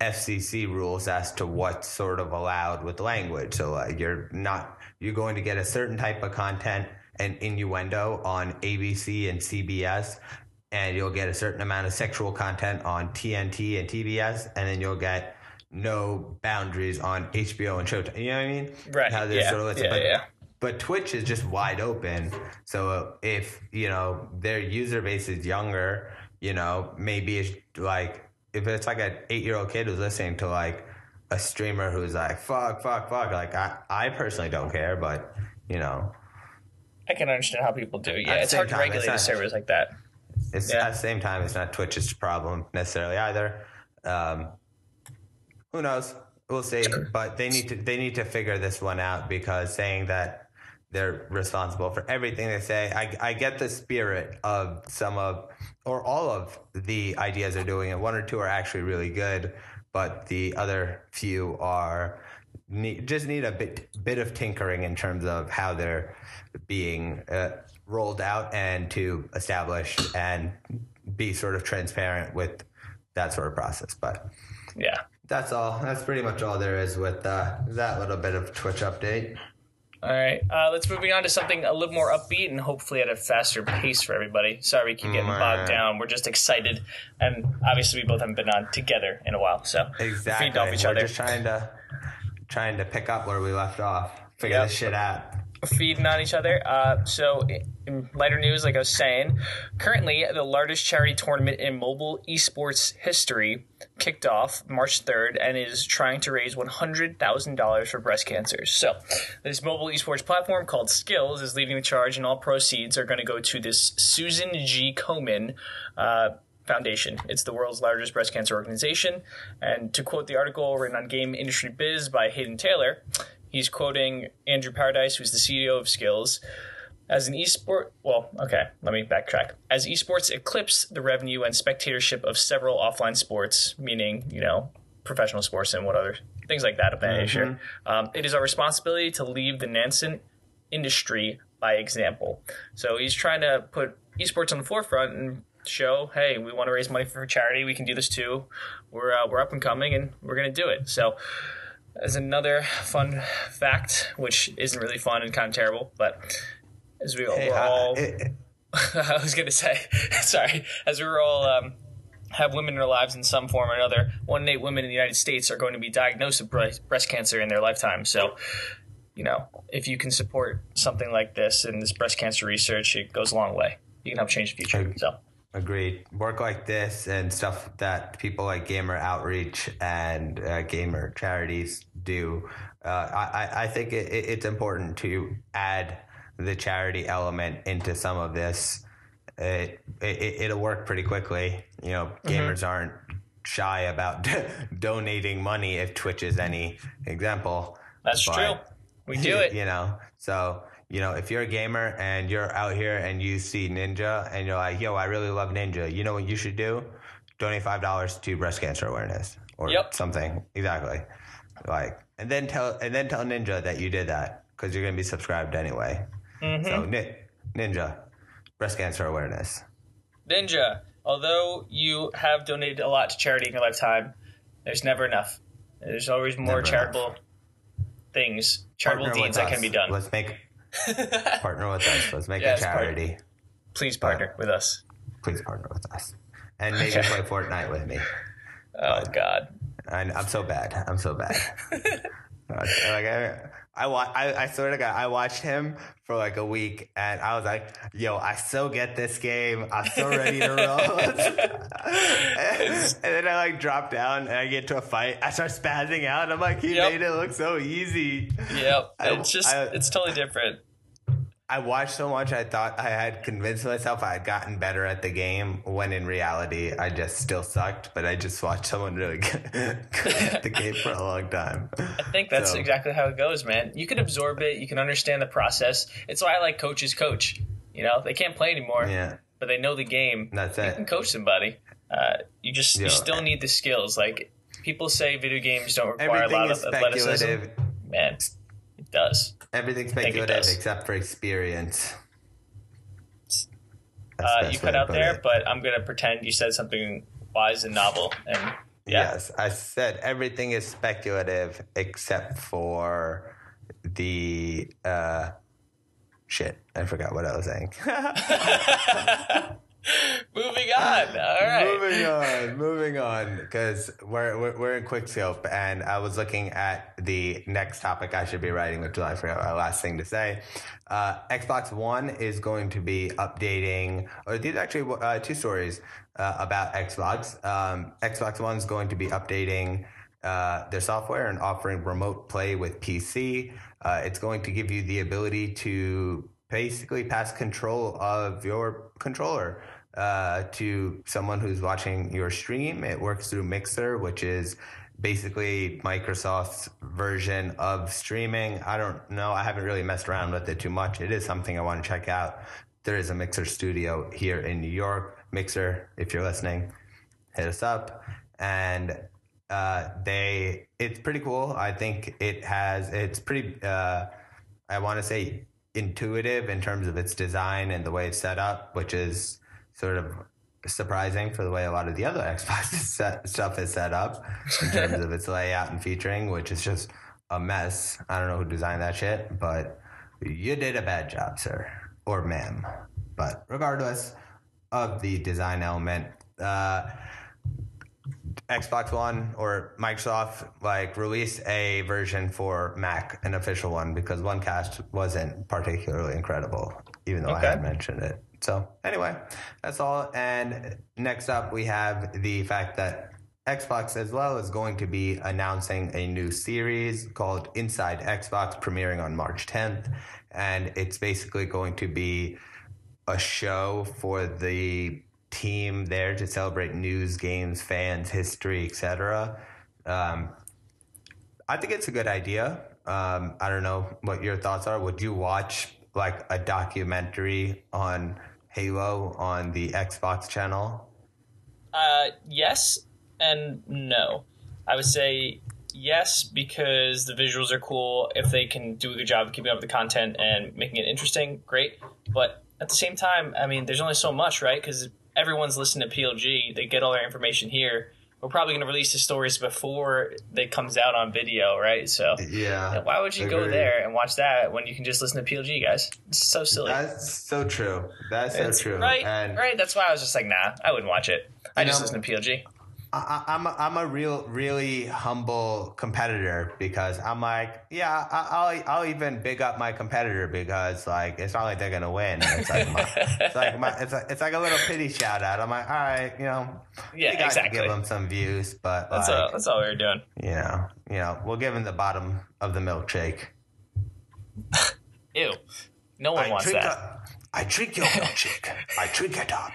FCC rules as to what's sort of allowed with language. So uh, you're not you're going to get a certain type of content and innuendo on ABC and CBS and you'll get a certain amount of sexual content on TNT and TBS and then you'll get no boundaries on HBO and Showtime. You know what I mean? Right, How yeah, sort of yeah, but, yeah. but Twitch is just wide open. So if you know their user base is younger, you know maybe it's like if it's like an eight year old kid who's listening to like a streamer who's like fuck fuck fuck. Like I I personally don't care, but you know I can understand how people do. Yeah, it's hard to time, regulate it's a not- servers like that. it's Yeah. at the same time it's not Twitch's problem necessarily either. Um, who knows? We'll see. But they need to they need to figure this one out because saying that they're responsible for everything they say. I, I get the spirit of some of or all of the ideas they're doing, it. one or two are actually really good, but the other few are need, just need a bit bit of tinkering in terms of how they're being uh, rolled out and to establish and be sort of transparent with that sort of process. But Yeah. that's all. That's pretty much all there is with uh, that little bit of Twitch update. All right, uh, let's moving on to something a little more upbeat and hopefully at a faster pace for everybody. Sorry, we keep getting bogged down. We're just excited, and obviously we both haven't been on together in a while, so Exactly. feed off each We're other. just trying to trying to pick up where we left off. Figure Yep. this shit out. Feeding on each other. Uh, so, in lighter news, like I was saying, currently the largest charity tournament in mobile esports history kicked off March 3rd and is trying to raise $100,000 for breast cancers. So, this mobile esports platform called Skillz is leading the charge, and all proceeds are going to go to this Susan G. Komen. Uh, Foundation. It's the world's largest breast cancer organization. And to quote the article written on Game Industry Biz by Haydn Taylor, he's quoting Andrew Paradise, who's the CEO of Skillz. As an esport, well, okay, let me backtrack. As esports eclipse the revenue and spectatorship of several offline sports, meaning, you know, professional sports and what other things like that of that nature. Um, it is our responsibility to leave the Nansen industry by example. So he's trying to put esports on the forefront and show, hey, we want to raise money for charity. We can do this too. We're uh, we're up and coming, and we're going to do it. So. As another fun fact, which isn't really fun and kind of terrible, but as we Hey, we're I- all it- I was going to say, sorry, as we were all um, have women in their lives in some form or another, one in eight women in the United States are going to be diagnosed with breast, breast cancer in their lifetime. So, you know, if you can support something like this and this breast cancer research, it goes a long way. You can help change the future. So, Agreed. Work like this and stuff that people like Gamer Outreach and uh, Gamer Charities do, uh, I, I- think it, it- it's important to add the charity element into some of this. It, it, it'll work pretty quickly. You know, gamers aren't shy about donating money if Twitch is any example. that's But- true. We do it. you know so you know if you're a gamer and you're out here and you see ninja and you're like yo i really love ninja you know what you should do donate five dollars to breast cancer awareness or Yep. something exactly like and then tell and then tell ninja that you did that because you're gonna be subscribed anyway Mm-hmm. so Ni- ninja breast cancer awareness Ninja, although you have donated a lot to charity in your lifetime, there's never enough. There's always more Never charitable things, charitable Partner deeds that can be done. let's make partner with us let's make Yes, a partner. charity Please partner with us. please partner with us and maybe Okay. play fortnite with me Oh, God. And I'm so bad. I'm so bad. like I, I, wa- I, I swear to God, I watched him for like a week, and I was like, "Yo, I still get this game. I'm so ready to roll." and, then I like drop down, and I get to a fight. I start spazzing out. And I'm like, "He Yep. made it look so easy." Yep. I- It's just, I- it's totally different. I watched so much, I thought I had convinced myself I had gotten better at the game, when in reality, I just still sucked. But I just watched someone really good, at the game for a long time. I think that's So- exactly how it goes, man. You can absorb it, you can understand the process. It's why I like coaches coach. You know, they can't play anymore, Yeah. but they know the game. That's You it. can coach somebody. Uh, you just, you still need the skills. Like, people say video games don't require a lot of athleticism. Man, it does. Everything's speculative except for experience. Uh, you cut out there, it. but I'm gonna pretend you said something wise and novel. And yeah, Yes, I said everything is speculative except for the uh, shit. I forgot what I was saying. moving on. All right. moving on, moving on, because we're, we're we're in quick scope, and I was looking at the next topic I should be writing, which I forgot my last thing to say. Uh, Xbox One is going to be updating, or these are actually uh, two stories uh, about Xbox. Um, Xbox One is going to be updating. Uh, their software and offering remote play with PC. Uh, it's going to give you the ability to basically pass control of your controller uh, to someone who's watching your stream. It works through Mixer, which is basically Microsoft's version of streaming. I don't know. I haven't really messed around with it too much. It is something I want to check out. There is a Mixer studio here in New York. Mixer, if you're listening, hit us up. And uh, they, it's pretty cool. I think it has, it's pretty, uh, I want to say intuitive in terms of its design and the way it's set up, which is sort of surprising for the way a lot of the other Xbox set, stuff is set up in terms of its layout and featuring, which is just a mess. I don't know who designed that shit, but you did a bad job, sir or ma'am. But regardless of the design element, uh, Xbox One or Microsoft like released a version for Mac, an official one, because OneCast wasn't particularly incredible, even though Okay. I had mentioned it. So anyway, that's all. And next up, we have the fact that Xbox as well is going to be announcing a new series called Inside Xbox, premiering on March 10th, and it's basically going to be a show for the team there to celebrate news, games, fans, history, etc. Um, I think it's a good idea. Um, I don't know what your thoughts are. Would you watch like a documentary on Halo on the Xbox channel? Uh, yes and no. I would say yes because the visuals are cool. If they can do a good job of keeping up with the content and making it interesting, great. But at the same time, I mean, there's only so much, right? Because everyone's listening to PLG, they get all their information here. We're probably going to release the stories before they comes out on video, right? So Yeah. why would you go there and watch that when you can just listen to PLG, guys? It's so silly. That's so true. That's so It's- true. Right, And right. That's why I was just like, nah, I wouldn't watch it. I just know- listen to PLG. I, I'm a, I'm a real really humble competitor because I'm like yeah I, I'll I'll even big up my competitor because like it's not like they're gonna win it's like my, it's like my, it's like it's like a little pity shout out I'm like all right you know Yeah, exactly. give them some views but That's like all. That's all we were doing. you know you know we'll give them the bottom of the milkshake Ew. No one I wants that. a- I drink your milkshake I drink it up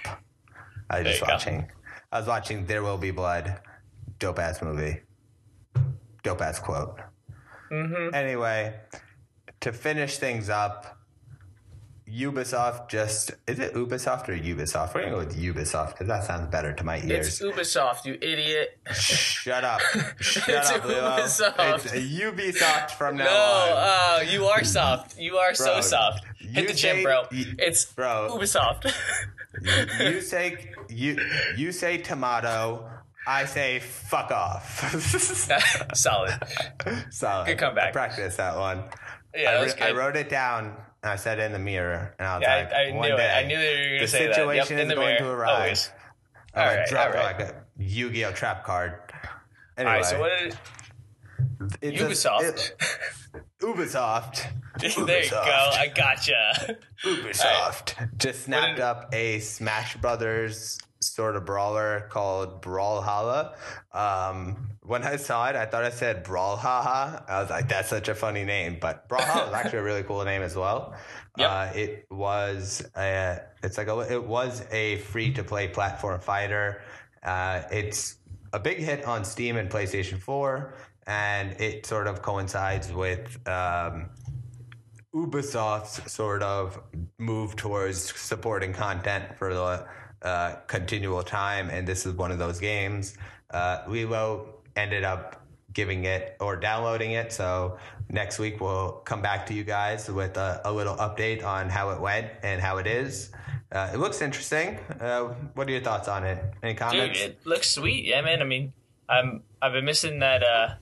I was just you go. I was watching There Will Be Blood. Dope ass movie. Dope ass quote. Mm-hmm. Anyway, to finish things up, Ubisoft just is it Ubisoft or Ubisoft? We're gonna go with Ubisoft because that sounds better to my ears. It's. Ubisoft, you idiot. Shut up! Shut It's up, Lilo. Ubisoft. It's Ubisoft from now No, on, uh, you are soft. You are so soft. Hit the gym, bro. It's bro. Ubisoft. you say you you say tomato. I say fuck off. Solid. Solid. Good comeback. I practiced that one. Yeah, I, that was wr- I wrote it down. And I said it in the mirror, and I was Yeah, like, I, I one knew it. day, I knew that you were going the to say that. situation Yep, in is the going mirror. to arise. Always. I All right, dropped all right. like a Yu-Gi-Oh trap card. Anyway, All right, so what did it's a- Ubisoft? it- Ubisoft. there you go. I gotcha. Ubisoft just snapped did- up a Smash Brothers sort of brawler called Brawlhalla. Um, when I saw it, I thought I said Brawlhaha. I was like, that's such a funny name, but Brawlhalla is actually a really cool name as well. Yep. Uh, it was a, it's like a, it was a free to play platform fighter. Uh, it's a big hit on Steam and PlayStation 4, and it sort of coincides with um, Ubisoft's sort of move towards supporting content for the uh, continual time, and this is one of those games. Uh, Lilo ended up giving it or downloading it, so next week we'll come back to you guys with a, a little update on how it went and how it is. Uh, it looks interesting. Uh, what are your thoughts on it? Any comments? Dude, it looks sweet. Yeah, man. I mean, I'm I've been missing that. Uh,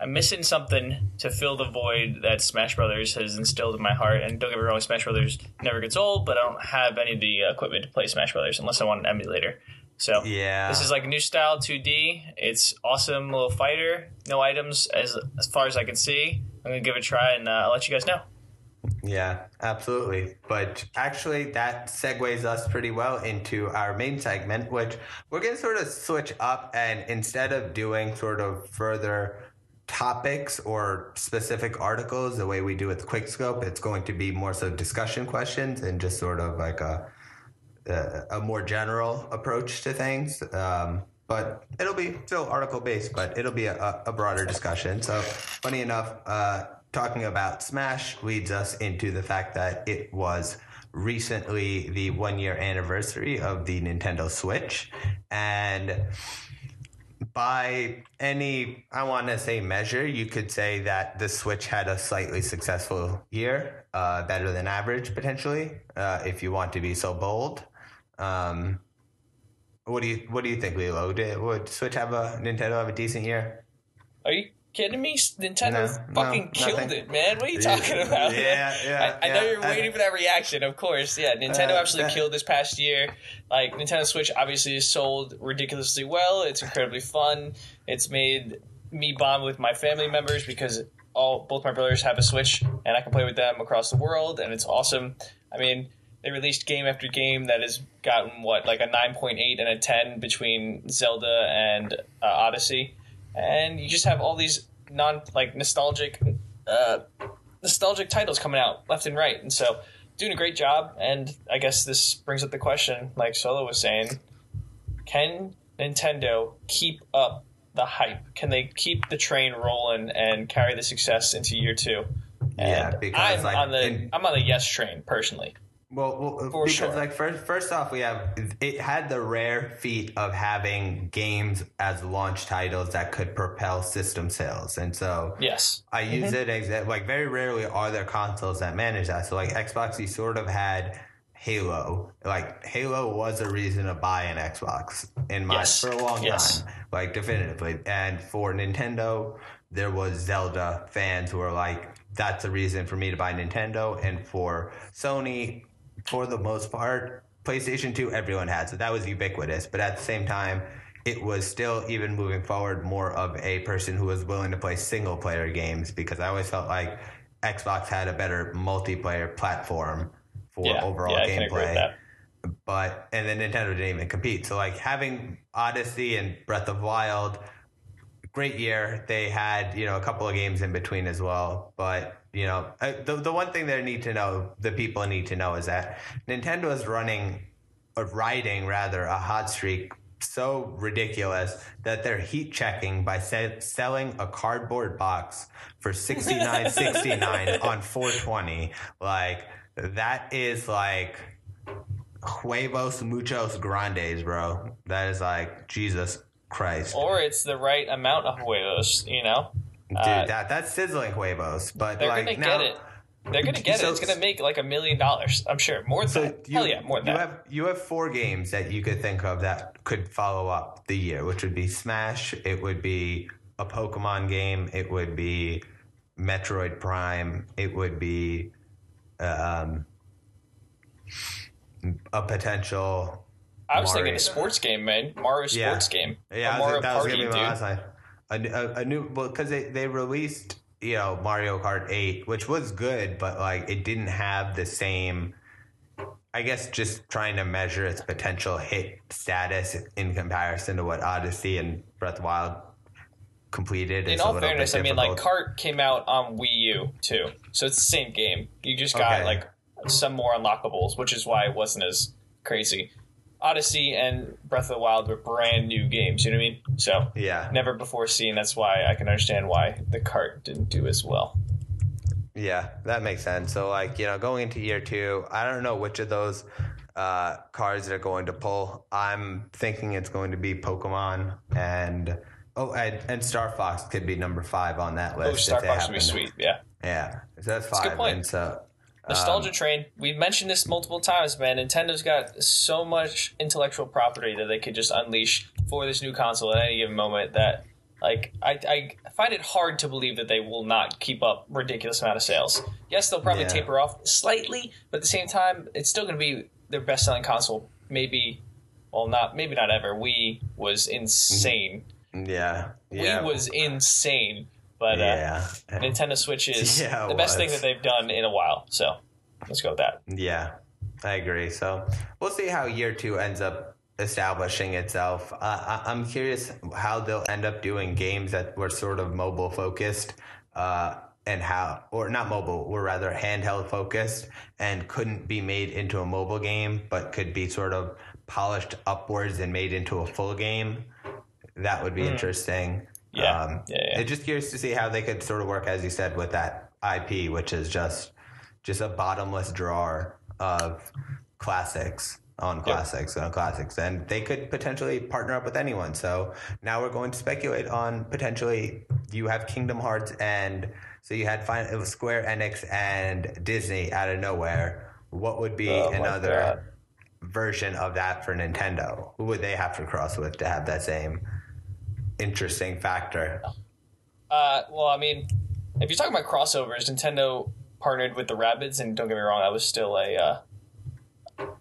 I'm missing something to fill the void that Smash Brothers has instilled in my heart. And don't get me wrong, Smash Brothers never gets old, but I don't have any of the equipment to play Smash Brothers unless I want an emulator. So yeah, This is like a new style 2D. It's awesome little fighter. No items as as far as I can see. I'm gonna give it a try and uh, I'll let you guys know. Yeah, absolutely. But actually, that segues us pretty well into our main segment, which we're going to sort of switch up and instead of doing sort of further topics or specific articles the way we do with Quickscope, it's going to be more so discussion questions and just sort of like a a, more general approach to things. Um, but it'll be still article based, but it'll be a, a broader discussion. So, funny enough, uh, talking about Smash leads us into the fact that it was recently the one year anniversary of the Nintendo Switch. And by any, I want to say measure, you could say that the Switch had a slightly successful year, uh, better than average potentially, uh, if you want to be so bold. Um, what do you What do you think, Lilo? Did, would Switch have a Nintendo have a decent year? Are you kidding me? Nintendo No, fucking no, killed nothing. it, man. What are you Yeah, talking about? yeah, yeah, I, I know you're waiting I- for that reaction, of course. Yeah, Nintendo Uh, absolutely that- killed this past year. Like Nintendo Switch obviously is sold ridiculously well. It's incredibly fun. It's made me bond with my family members because all both my brothers have a Switch and I can play with them across the world, and it's awesome. I mean, they released game after game that has gotten what like a 9.8 and a 10 between Zelda and uh, Odyssey, and you just have all these non like nostalgic uh, nostalgic titles coming out left and right, and so doing a great job. And I guess this brings up the question, like Solo was saying, can Nintendo keep up the hype? Can they keep the train rolling and carry the success into year two? Yeah, And because, I'm like, on the in- I'm on the yes train personally. Well, well uh, For because sure. like first, first off, we have it had the rare feat of having games as launch titles that could propel system sales, and so Yes. I mm-hmm. use it as like very rarely are there consoles that manage that. So like Xbox, you sort of had Halo. Like Halo was a reason to buy an Xbox in my Yes. for a long Yes. time, like definitively. And for Nintendo, there was Zelda fans who were like, "That's a reason for me to buy Nintendo." And for Sony, for the most part, PlayStation Two, everyone had, so that was ubiquitous. But at the same time. It was still even moving forward more of a person who was willing to play single player games because I always felt like Xbox had a better multiplayer platform for Yeah. overall yeah, I can agree with gameplay but and then Nintendo didn't even compete. So like having Odyssey and Breath of Wild, great year. They had you know a couple of games in between as well. But you know the the one thing they need to know, the people need to know, is that Nintendo is running, or riding rather, a hot streak. So ridiculous that they're heat checking by se- selling a cardboard box for sixty nine sixty nine on four twenty. Like that is like huevos muchos grandes, bro. That is like Jesus Christ, Or it's the right amount of huevos, you know? dude. Uh, that that's sizzling huevos. But They're like gonna now, get it. They're gonna get So- it. It's gonna make like a million dollars. I'm sure. More than So that. you, Hell yeah, more than you that. have you have four games that you could think of that could follow up the year, which would be Smash. It would be a Pokemon game. It would be Metroid Prime. It would be um, a potential. I was thinking a sports game, man. Mario Yeah. sports game. Yeah, Or I Mario that was Party, gonna be dude. my last line. A, a, a new well because they they released you know Mario Kart Eight, which was good, but like it didn't have the same. I guess just trying to measure its potential hit status in comparison to what Odyssey and Breath of the Wild completed. In all bit fairness, I mean, like. Kart came out on Wii U too, so it's the same game. You just got Okay. like some more unlockables, which is why it wasn't as crazy. Odyssey and Breath of the Wild were brand new games. You know what I mean? So yeah, never before seen. That's why I can understand why the Kart didn't do as well. Yeah, that makes sense. So, like, you know, going into year two, I don't know which of those uh, cards they're going to pull. I'm thinking it's going to be Pokemon and oh, and, and Star Fox could be number five on that list. Oh, Star Fox would be sweet. Yeah. Yeah, so that's five. good point. And so, Nostalgia Um, train. We've mentioned this multiple times, man. Nintendo's got so much intellectual property that they could just unleash for this new console at any given moment. That, like, I, I find it hard to believe that they will not keep up ridiculous amount of sales. Yes, they'll probably Yeah. taper off slightly, but at the same time, it's still going to be their best selling console. Maybe, well, not maybe not ever. Wii was insane. yeah, yeah, Wii was insane, but uh, yeah, Nintendo Switch is Yeah, the best thing that they've done in a while. So let's go with that. Yeah, I agree. So we'll see how year two ends up establishing itself. Uh, I, I'm curious how they'll end up doing games that were sort of mobile focused. Uh, and how, or not mobile, were rather handheld focused and couldn't be made into a mobile game, but could be sort of polished upwards and made into a full game. That would be interesting. Yeah. Um, Yeah, yeah. Just curious to see how they could sort of work, as you said, with that IP, which is just just a bottomless drawer of classics on classics on classics, and they could potentially partner up with anyone. So now we're going to speculate on potentially you have Kingdom Hearts, and so you had fin- it was Square Enix and Disney out of nowhere. What would be Oh another version of that for Nintendo? Who would they have to cross with to have that same interesting factor? Uh, well, I mean, if you're talking about crossovers, Nintendo partnered with the Rabbids, and don't get me wrong, that was still a uh,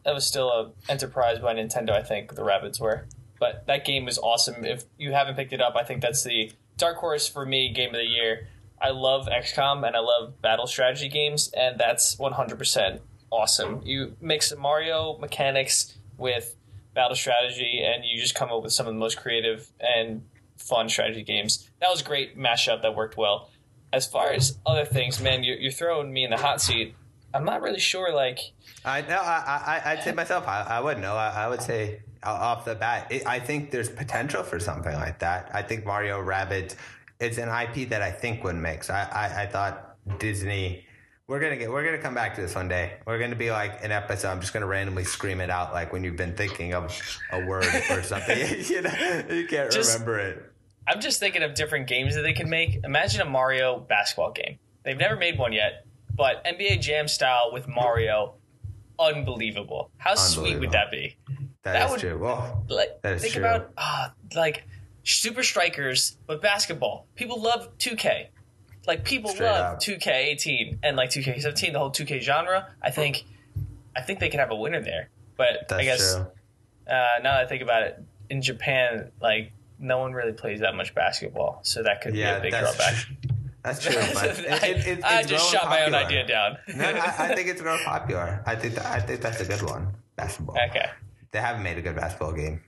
that was still a enterprise by Nintendo. I think the Rabbids were, but that game was awesome. If you haven't picked it up, I think that's the dark horse for me game of the year. I love XCOM and I love battle strategy games, and that's 100% awesome. You mix Mario mechanics with battle strategy, and you just come up with some of the most creative and fun strategy games. That was a great mashup that worked well. As far as other things, man, you're, you're throwing me in the hot seat. I'm not really sure. Like, I know. I, I I'd say myself. I, I wouldn't know. I, I would say off the bat. It, I think there's potential for something like that. I think Mario Rabbids. It's an IP that I think would mix. I I, I thought Disney. We're gonna get we're gonna come back to this one day. We're gonna be like an episode. I'm just gonna randomly scream it out like when you've been thinking of a word or something. you know, you can't Just- remember it. I'm just thinking of different games that they can make. Imagine a Mario basketball game. They've never made one yet, but NBA Jam style with Mario, unbelievable. How sweet would that be? that that is would- true. Well, Like That is think true. about ah, like Super Strikers, but basketball. People love 2K. Like people Straight love up. 2K18 and like 2K17, the whole 2K genre. I think, I think they could have a winner there. But that's I guess uh, now that I think about it, in Japan, like no one really plays that much basketball, so that could Yeah, be a big that's drawback. true. That's true. But it, I, it, it, I just shot my own idea down. no, no, I, I think it's growing popular. I think that, I think that's a good one. Basketball. okay, They haven't made a good basketball game.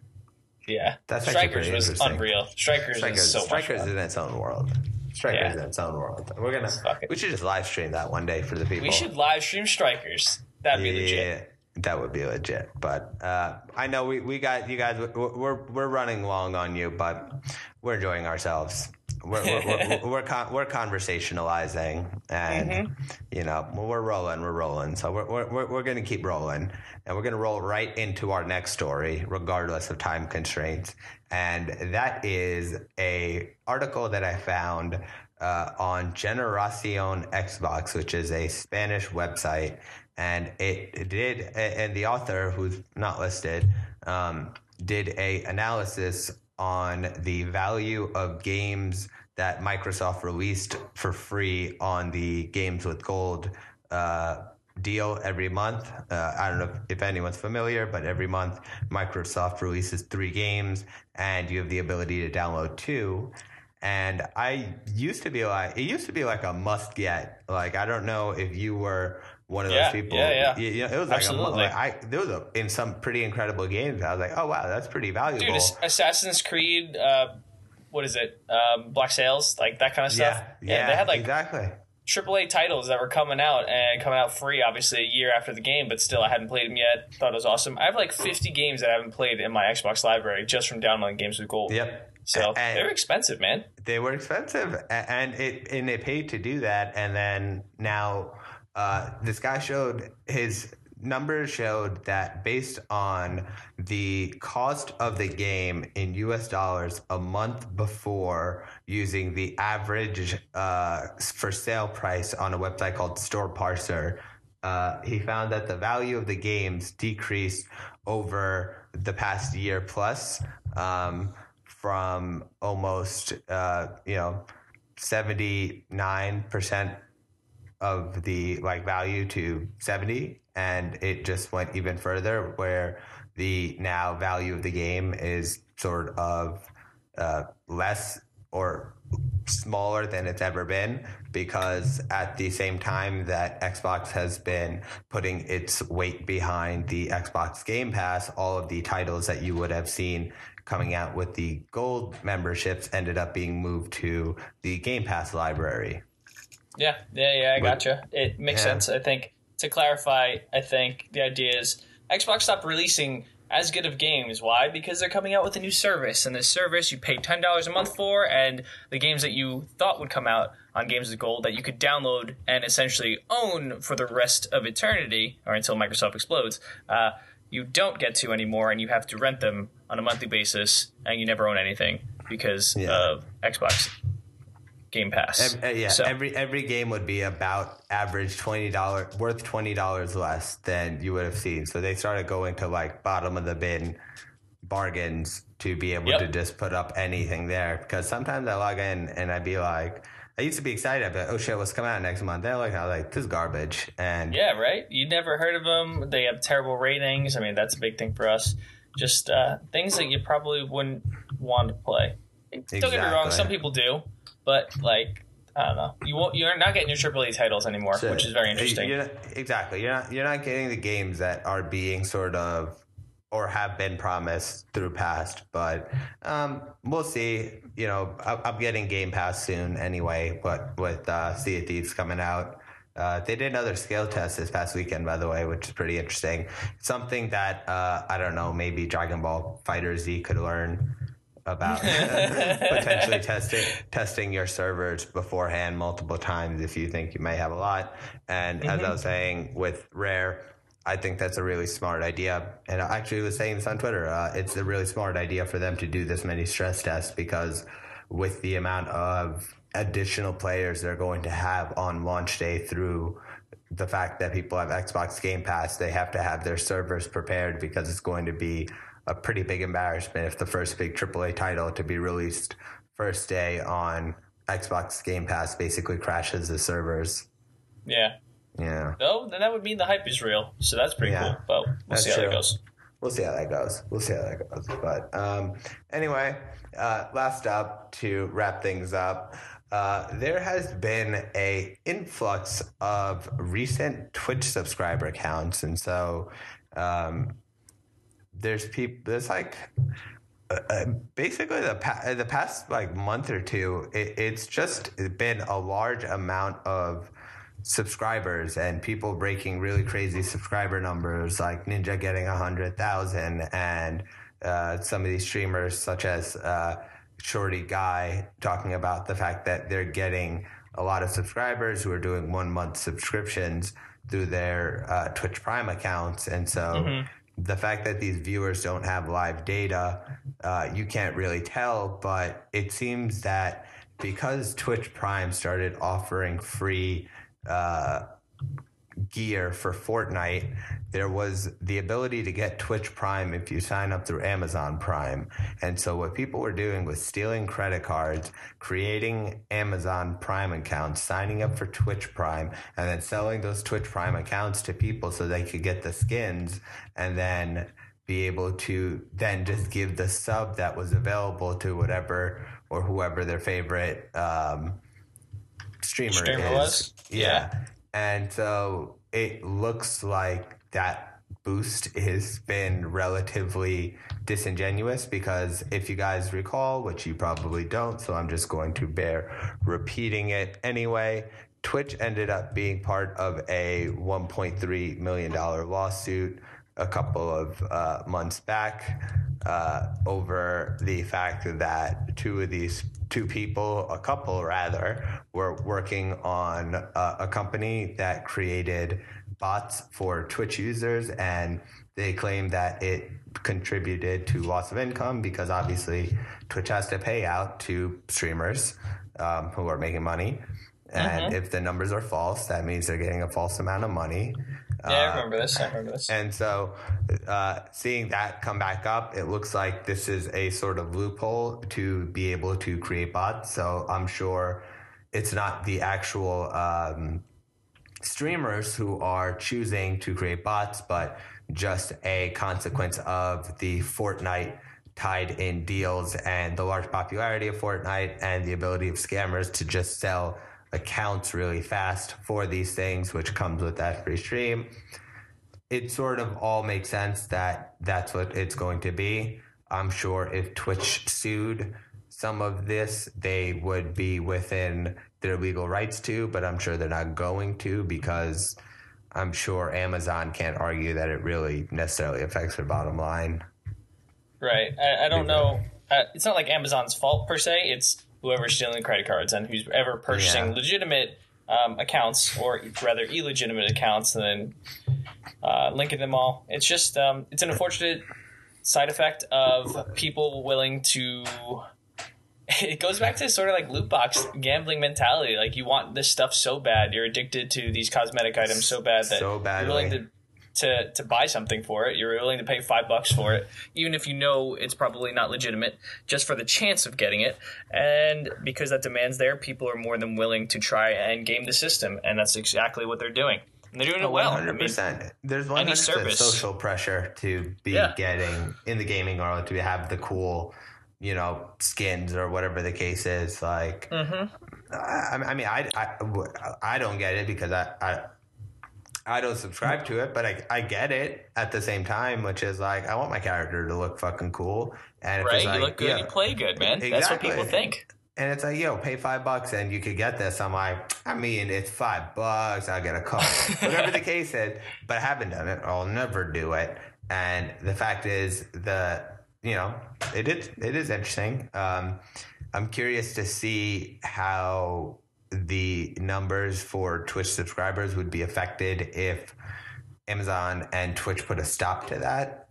yeah, That's Strikers was unreal. Strikers, Strikers, is so Strikers much is in its own world. Strikers Yeah. in its own world. We're gonna. We should just live stream that one day for the people. We should live stream Strikers. That'd be legit. That would be legit. But uh, I know we, we got you guys. We're, we're running long on you, but we're enjoying ourselves. We're we're, we're, we're, con- we're conversationalizing, and Mm-hmm. you know we're rolling. We're rolling. So we're we're, we're, we're going to keep rolling, and we're going to roll right into our next story, regardless of time constraints. And that is a article that I found uh, on Generacion Xbox, which is a Spanish website, and it did, and the author, who's not listed, um, did a analysis on the value of games that Microsoft released for free on the Games with Gold uh, deal every month. Uh, I don't know if, if anyone's familiar, but every month Microsoft releases three games, and you have the ability to download two. And I used to be like, it used to be like a must get. Like, I don't know if you were one of Yeah, those people. yeah, yeah. You, you know, it was like, a, like I there was a, in some pretty incredible games. I was like, oh wow, that's pretty valuable. Dude, Assassin's Creed, uh, what is it? Um, Black Sails, like that kind of stuff. yeah, yeah, they had like exactly. AAA titles that were coming out and coming out free, obviously a year after the game, but still I hadn't played them yet. Thought it was awesome. I have like 50 games that I haven't played in my Xbox library just from downloading games with gold. Yep. So And- they're expensive, man. they were expensive and it and they paid to do that and then now uh, this guy showed his numbers showed that based on the cost of the game in US dollars a month before using the average uh, for sale price on a website called Store Parser uh, he found that the value of the games decreased over the past year plus um, from almost uh, you know 79% of the like value to 70 and it just went even further where the now value of the game is sort of uh, less or smaller than it's ever been because at the same time that Xbox has been putting its weight behind the Xbox Game Pass, all of the titles that you would have seen coming out with the gold memberships ended up being moved to the Game Pass library. Yeah, yeah, yeah. I gotcha. It makes Yeah. sense. I think to clarify, I think the idea is Xbox stopped releasing as good of games. Why? Because they're coming out with a new service, and this service you pay ten dollars a month for, and the games that you thought would come out on Games of Gold that you could download and essentially own for the rest of eternity, or until Microsoft explodes. Uh, you don't get to anymore, and you have to rent them on a monthly basis, and you never own anything because Yeah. of Xbox Game Pass. Ev- uh, yeah, So- every every game would be about average twenty dollar worth twenty dollars less than you would have seen. So they started going to like bottom of the bin bargains to be able Yep. to just put up anything there. Because sometimes I log in and I'd be like, I used to be excited, but oh shit, what's coming out next month? They're like, I like, this is garbage, and Yeah, right. You never heard of them. They have terrible ratings. I mean, that's a big thing for us. Just uh, things that you probably wouldn't want to play. Don't get me wrong. Some people do, but like I don't know. You won't. You're not getting your AAA titles anymore, So, which is very interesting. You're not, exactly. You're not you're not getting the games that are being sort of or have been promised through past, but um, we'll see. You know, I- I'm getting Game Pass soon anyway, but with uh, Sea of Thieves coming out. Uh, they did another scale test this past weekend, by the way, which is pretty interesting. Something that uh, I don't know, maybe Dragon Ball FighterZ could learn about potentially testing testing your servers beforehand multiple times if you think you may have a lot. And as I was saying with Rare, I think that's a really smart idea. And I actually was saying this on Twitter. Uh, it's a really smart idea for them to do this many stress tests because with the amount of additional players they're going to have on launch day through the fact that people have Xbox Game Pass, they have to have their servers prepared because it's going to be a pretty big embarrassment if the first big AAA title to be released first day on Xbox Game Pass basically crashes the servers. Yeah. Yeah. No, then that would mean the hype is real. So that's pretty Yeah. cool. But we'll That's see how true. that goes. We'll see how that goes. We'll see how that goes. But um, anyway, uh, last up to wrap things up, uh, there has been a influx of recent Twitch subscriber accounts, and so um, there's people. There's like uh, basically the pa- the past like month or two, it, it's just been a large amount of subscribers and people breaking really crazy subscriber numbers, like Ninja getting a hundred thousand, and uh, some of these streamers such as uh, Shorty Guy talking about the fact that they're getting a lot of subscribers who are doing one month subscriptions through their uh, Twitch Prime accounts, and so the fact that these viewers don't have live data, uh, you can't really tell. But it seems that because Twitch Prime started offering free uh, gear for Fortnite, there was the ability to get Twitch Prime if you sign up through Amazon Prime. And so what people were doing was stealing credit cards, creating Amazon Prime accounts, signing up for Twitch Prime, and then selling those Twitch Prime accounts to people so they could get the skins and then be able to then just give the sub that was available to whatever or whoever their favorite um, streamer, Streamer is. was? Yeah. And so it looks like that boost has been relatively disingenuous because if you guys recall, which you probably don't, so I'm just going to bear repeating it anyway. Twitch ended up being part of a $1.3 million lawsuit a couple of uh, months back uh, over the fact that two of these two people, a couple rather, were working on uh, a company that created bots for Twitch users, and they claim that it contributed to loss of income because obviously Twitch has to pay out to streamers um, who are making money. And if the numbers are false, that means they're getting a false amount of money. Yeah, I remember this. I remember this. And so, uh, seeing that come back up, it looks like this is a sort of loophole to be able to create bots. So I'm sure it's not the actual um, streamers who are choosing to create bots, but just a consequence of the Fortnite tied in deals and the large popularity of Fortnite and the ability of scammers to just sell accounts really fast for these things, which comes with that free stream. It sort of all makes sense that that's what it's going to be. I'm sure if Twitch sued some of this, they would be within their legal rights to, but I'm sure they're not going to because I'm sure Amazon can't argue that it really necessarily affects their bottom line. Right. I, I don't know. Uh, it's not like Amazon's fault per se. It's whoever's stealing credit cards and who's ever purchasing Yeah. legitimate um, accounts or rather illegitimate accounts and then uh, linking them all. It's just um, it's an unfortunate side effect of people willing to. It goes back to sort of like loot box gambling mentality. Like you want this stuff so bad, you're addicted to these cosmetic items so bad that So you're willing to to to buy something for it. You're willing to pay five bucks for it, even if you know it's probably not legitimate, just for the chance of getting it. And because that demand's there, people are more than willing to try and game the system, and that's exactly what they're doing. And they're doing it well. I One hundred mean, percent. There's one hundred percent service. social pressure to be Yeah. getting in the gaming world to have the cool, you know, skins or whatever the case is. Like, Mm-hmm. I, I mean, I, I I don't get it because I. I I don't subscribe to it, but I, I get it at the same time, which is like I want my character to look fucking cool, and if right? it's like, you look good, yeah, you play good, man. That's what people think. and it's like, yo, pay five bucks and you could get this. I'm like, I mean, it's five bucks. I'll get a car. Whatever the case is, but I haven't done it. I'll never do it. And the fact is, the you know, it is it is interesting. Um, I'm curious to see how the numbers for Twitch subscribers would be affected if Amazon and Twitch put a stop to that.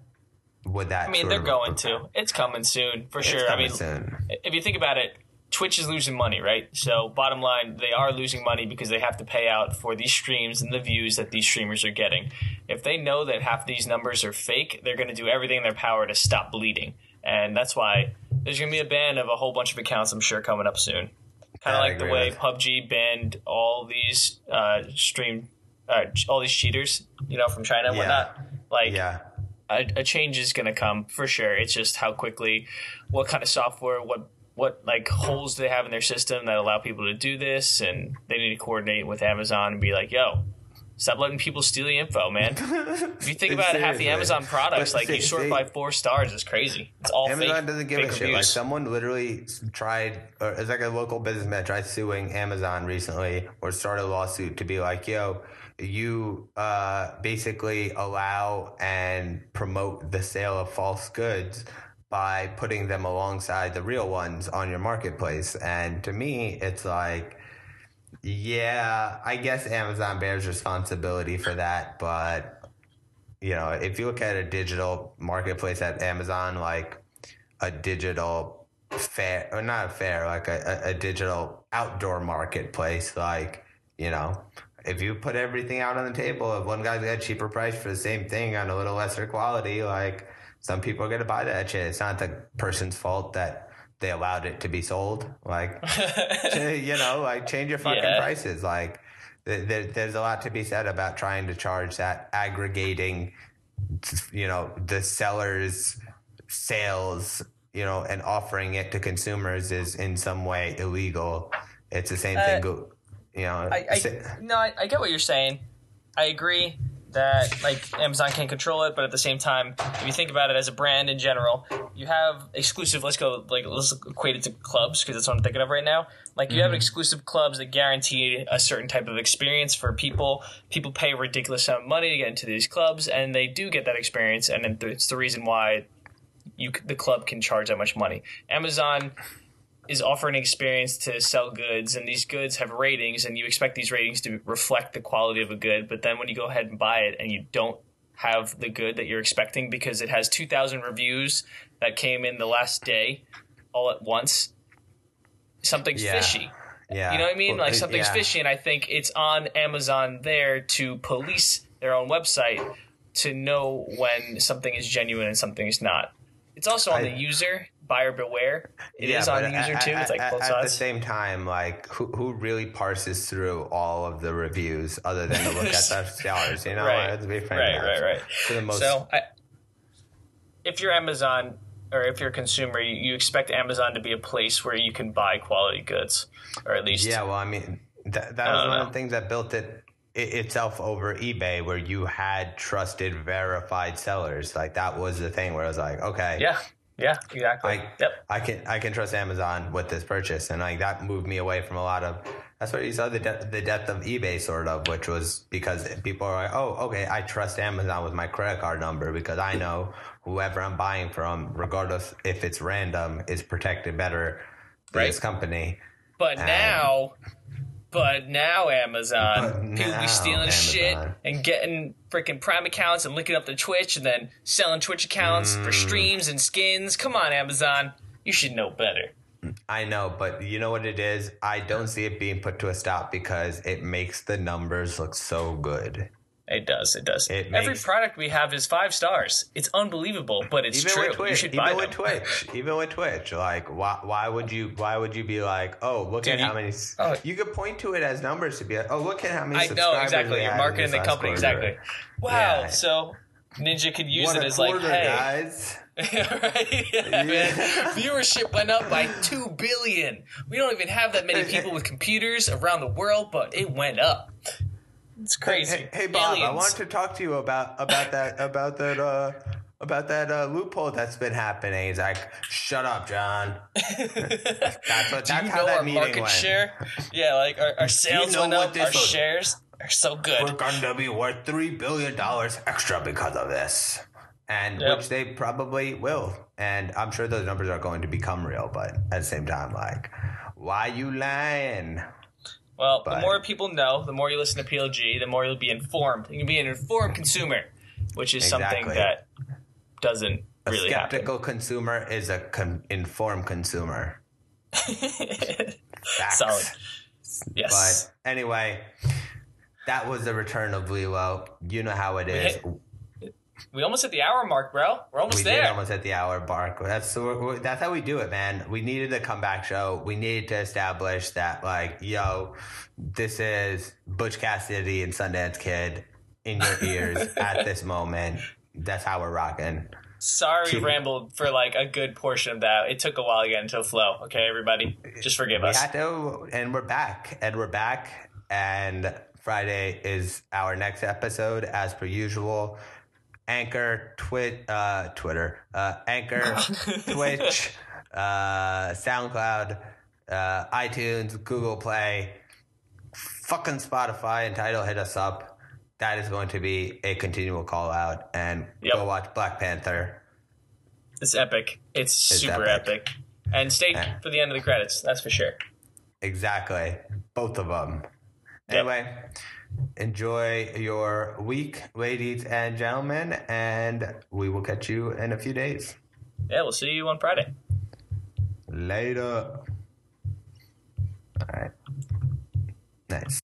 Would that? I mean, they're going to. It's coming soon for It's sure. I mean, soon. if you think about it, Twitch is losing money, right? So, bottom line, they are losing money because they have to pay out for these streams and the views that these streamers are getting. If they know that half these numbers are fake, they're going to do everything in their power to stop bleeding. And that's why there's going to be a ban of a whole bunch of accounts, I'm sure, coming up soon. Kind of like the way with. PUBG banned all these uh, stream, uh, all these cheaters, you know, from China and Yeah. whatnot. Like, Yeah. a, a change is going to come for sure. It's just how quickly, what kind of software, what what like holes do they have in their system that allow people to do this, and they need to coordinate with Amazon and be like, "Yo, stop letting people steal the info, man." if you think about half the Amazon products, But like you sort they- by four stars, is crazy. It's all Amazon fake, doesn't give a shit. Like someone literally tried, or it's like a local businessman tried suing Amazon recently, or started a lawsuit to be like, "Yo, you uh, basically allow and promote the sale of false goods." By putting them alongside the real ones on your marketplace. And to me, it's like, yeah, I guess Amazon bears responsibility for that, but you know, if you look at a digital marketplace at Amazon, like a digital fair or not a fair, like a, a, digital outdoor marketplace, like, you know, if you put everything out on the table, if one guy's got a cheaper price for the same thing on a little lesser quality, like some people are gonna buy that shit. It's not the person's fault that they allowed it to be sold. Like you know, like change your fucking Yeah. prices. Like th- there, there's a lot to be said about trying to charge that aggregating, you know, the seller's sales, you know, and offering it to consumers is in some way illegal. It's the same thing. Uh, go- You know, I, I no, I, I get what you're saying. I agree that like Amazon can't control it, but at the same time, if you think about it as a brand in general, you have exclusive. Let's go like let's equate it to clubs because that's what I'm thinking of right now. Like you have mm-hmm. exclusive clubs that guarantee a certain type of experience for people. People pay a ridiculous amount of money to get into these clubs, and they do get that experience, and then it's the reason why you the club can charge that much money. Amazon is offering an experience to sell goods and these goods have ratings and you expect these ratings to reflect the quality of a good but then when you go ahead and buy it and you don't have the good that you're expecting because it has 2000 reviews that came in the last day all at once something's Yeah. fishy yeah, you know what I mean? Well, Like something's yeah. fishy, and I think it's on Amazon there to police their own website to know when something is genuine and something is not. It's also on I- the user, buyer beware. It is Yeah, on but the user at- too. It's like at, the same time, like who who really parses through all of the reviews other than to look at the sellers? You know, Right. Let's be frank Right, right, right. For the most, So, I, if you're Amazon or if you're a consumer, you, you expect Amazon to be a place where you can buy quality goods, or at least Yeah, well, I mean, that, that I was one know. of the things that built it, itself over eBay, where you had trusted, verified sellers. Like that was the thing where I was like, okay, yeah, yeah, exactly. I, yep. I can I can trust Amazon with this purchase, and like that moved me away from a lot of. That's where you saw the de- the death of eBay, sort of, which was because people are like, oh, okay, I trust Amazon with my credit card number because I know whoever I'm buying from, regardless if it's random, is protected better by Right. this company. But now, but now Amazon, But people now be stealing shit and getting freaking Prime accounts and linking up to Twitch and then selling Twitch accounts Mm. for streams and skins. Come on, Amazon, you should know better. I know, but you know what it is? I don't see it being put to a stop because it makes the numbers look so good. It does. It does. It Every makes- product we have is five stars. It's unbelievable, but it's even true. with Twitch, you should even buy with. Twitch, even with Twitch, like why why would you why would you be like, oh look Dude, at how many? oh. you could point to it as numbers to be like, oh look at how many. I know exactly. You're marketing the company quarter. exactly. Wow. Yeah. So Ninja could use What it as like, hey, guys! right? Yeah, man. Viewership went up by two billion. We don't even have that many people with computers around the world, but it went up. It's crazy. Hey, hey Bob, I Aliens. wanted to talk to you about about that about that uh about that uh, loophole that's been happening. He's like, shut up, John. That's what. That's how that meeting market went. share? Yeah, like our, our sales know went up. Our was? shares are so good. We're gonna be worth three billion dollars extra because of this, and Yep. which they probably will. and I'm sure those numbers are going to become real. But at the same time, like, why you lying? Well, the more people know, the more you listen to PLG, the more you'll be informed. You can be an informed consumer, which is something that doesn't A really happen. skeptical consumer is a con- informed consumer. Solid. Yes. But anyway, that was the return of Lilo. You know how it is. hit- we almost hit the hour mark, bro. We're almost there. we there. did almost at the hour mark. That's that's how we do it, man. We needed a comeback show. We needed to establish that, like, yo, this is Butch Cassidy and Sundance Kid in your ears at this moment. That's how we're rocking. Sorry, rambled for like a good portion of that. It took a while to get into flow. Okay, everybody, just forgive We us. had to, and we're back, and we're back, and Friday is our next episode, as per usual. Anchor, twit, uh, Twitter, uh, Anchor, Twitch, uh, SoundCloud, uh, iTunes, Google Play, fucking Spotify, and Tidal hit us up. That is going to be a continual call out, and Yep. go watch Black Panther. It's epic. It's, super epic. epic. And stay Yeah. for the end of the credits. That's for sure. Exactly. Both of them. Yep. Anyway, Enjoy your week, ladies and gentlemen, and we will catch you in a few days. Yeah, we'll see you on Friday. Later. All right. Nice.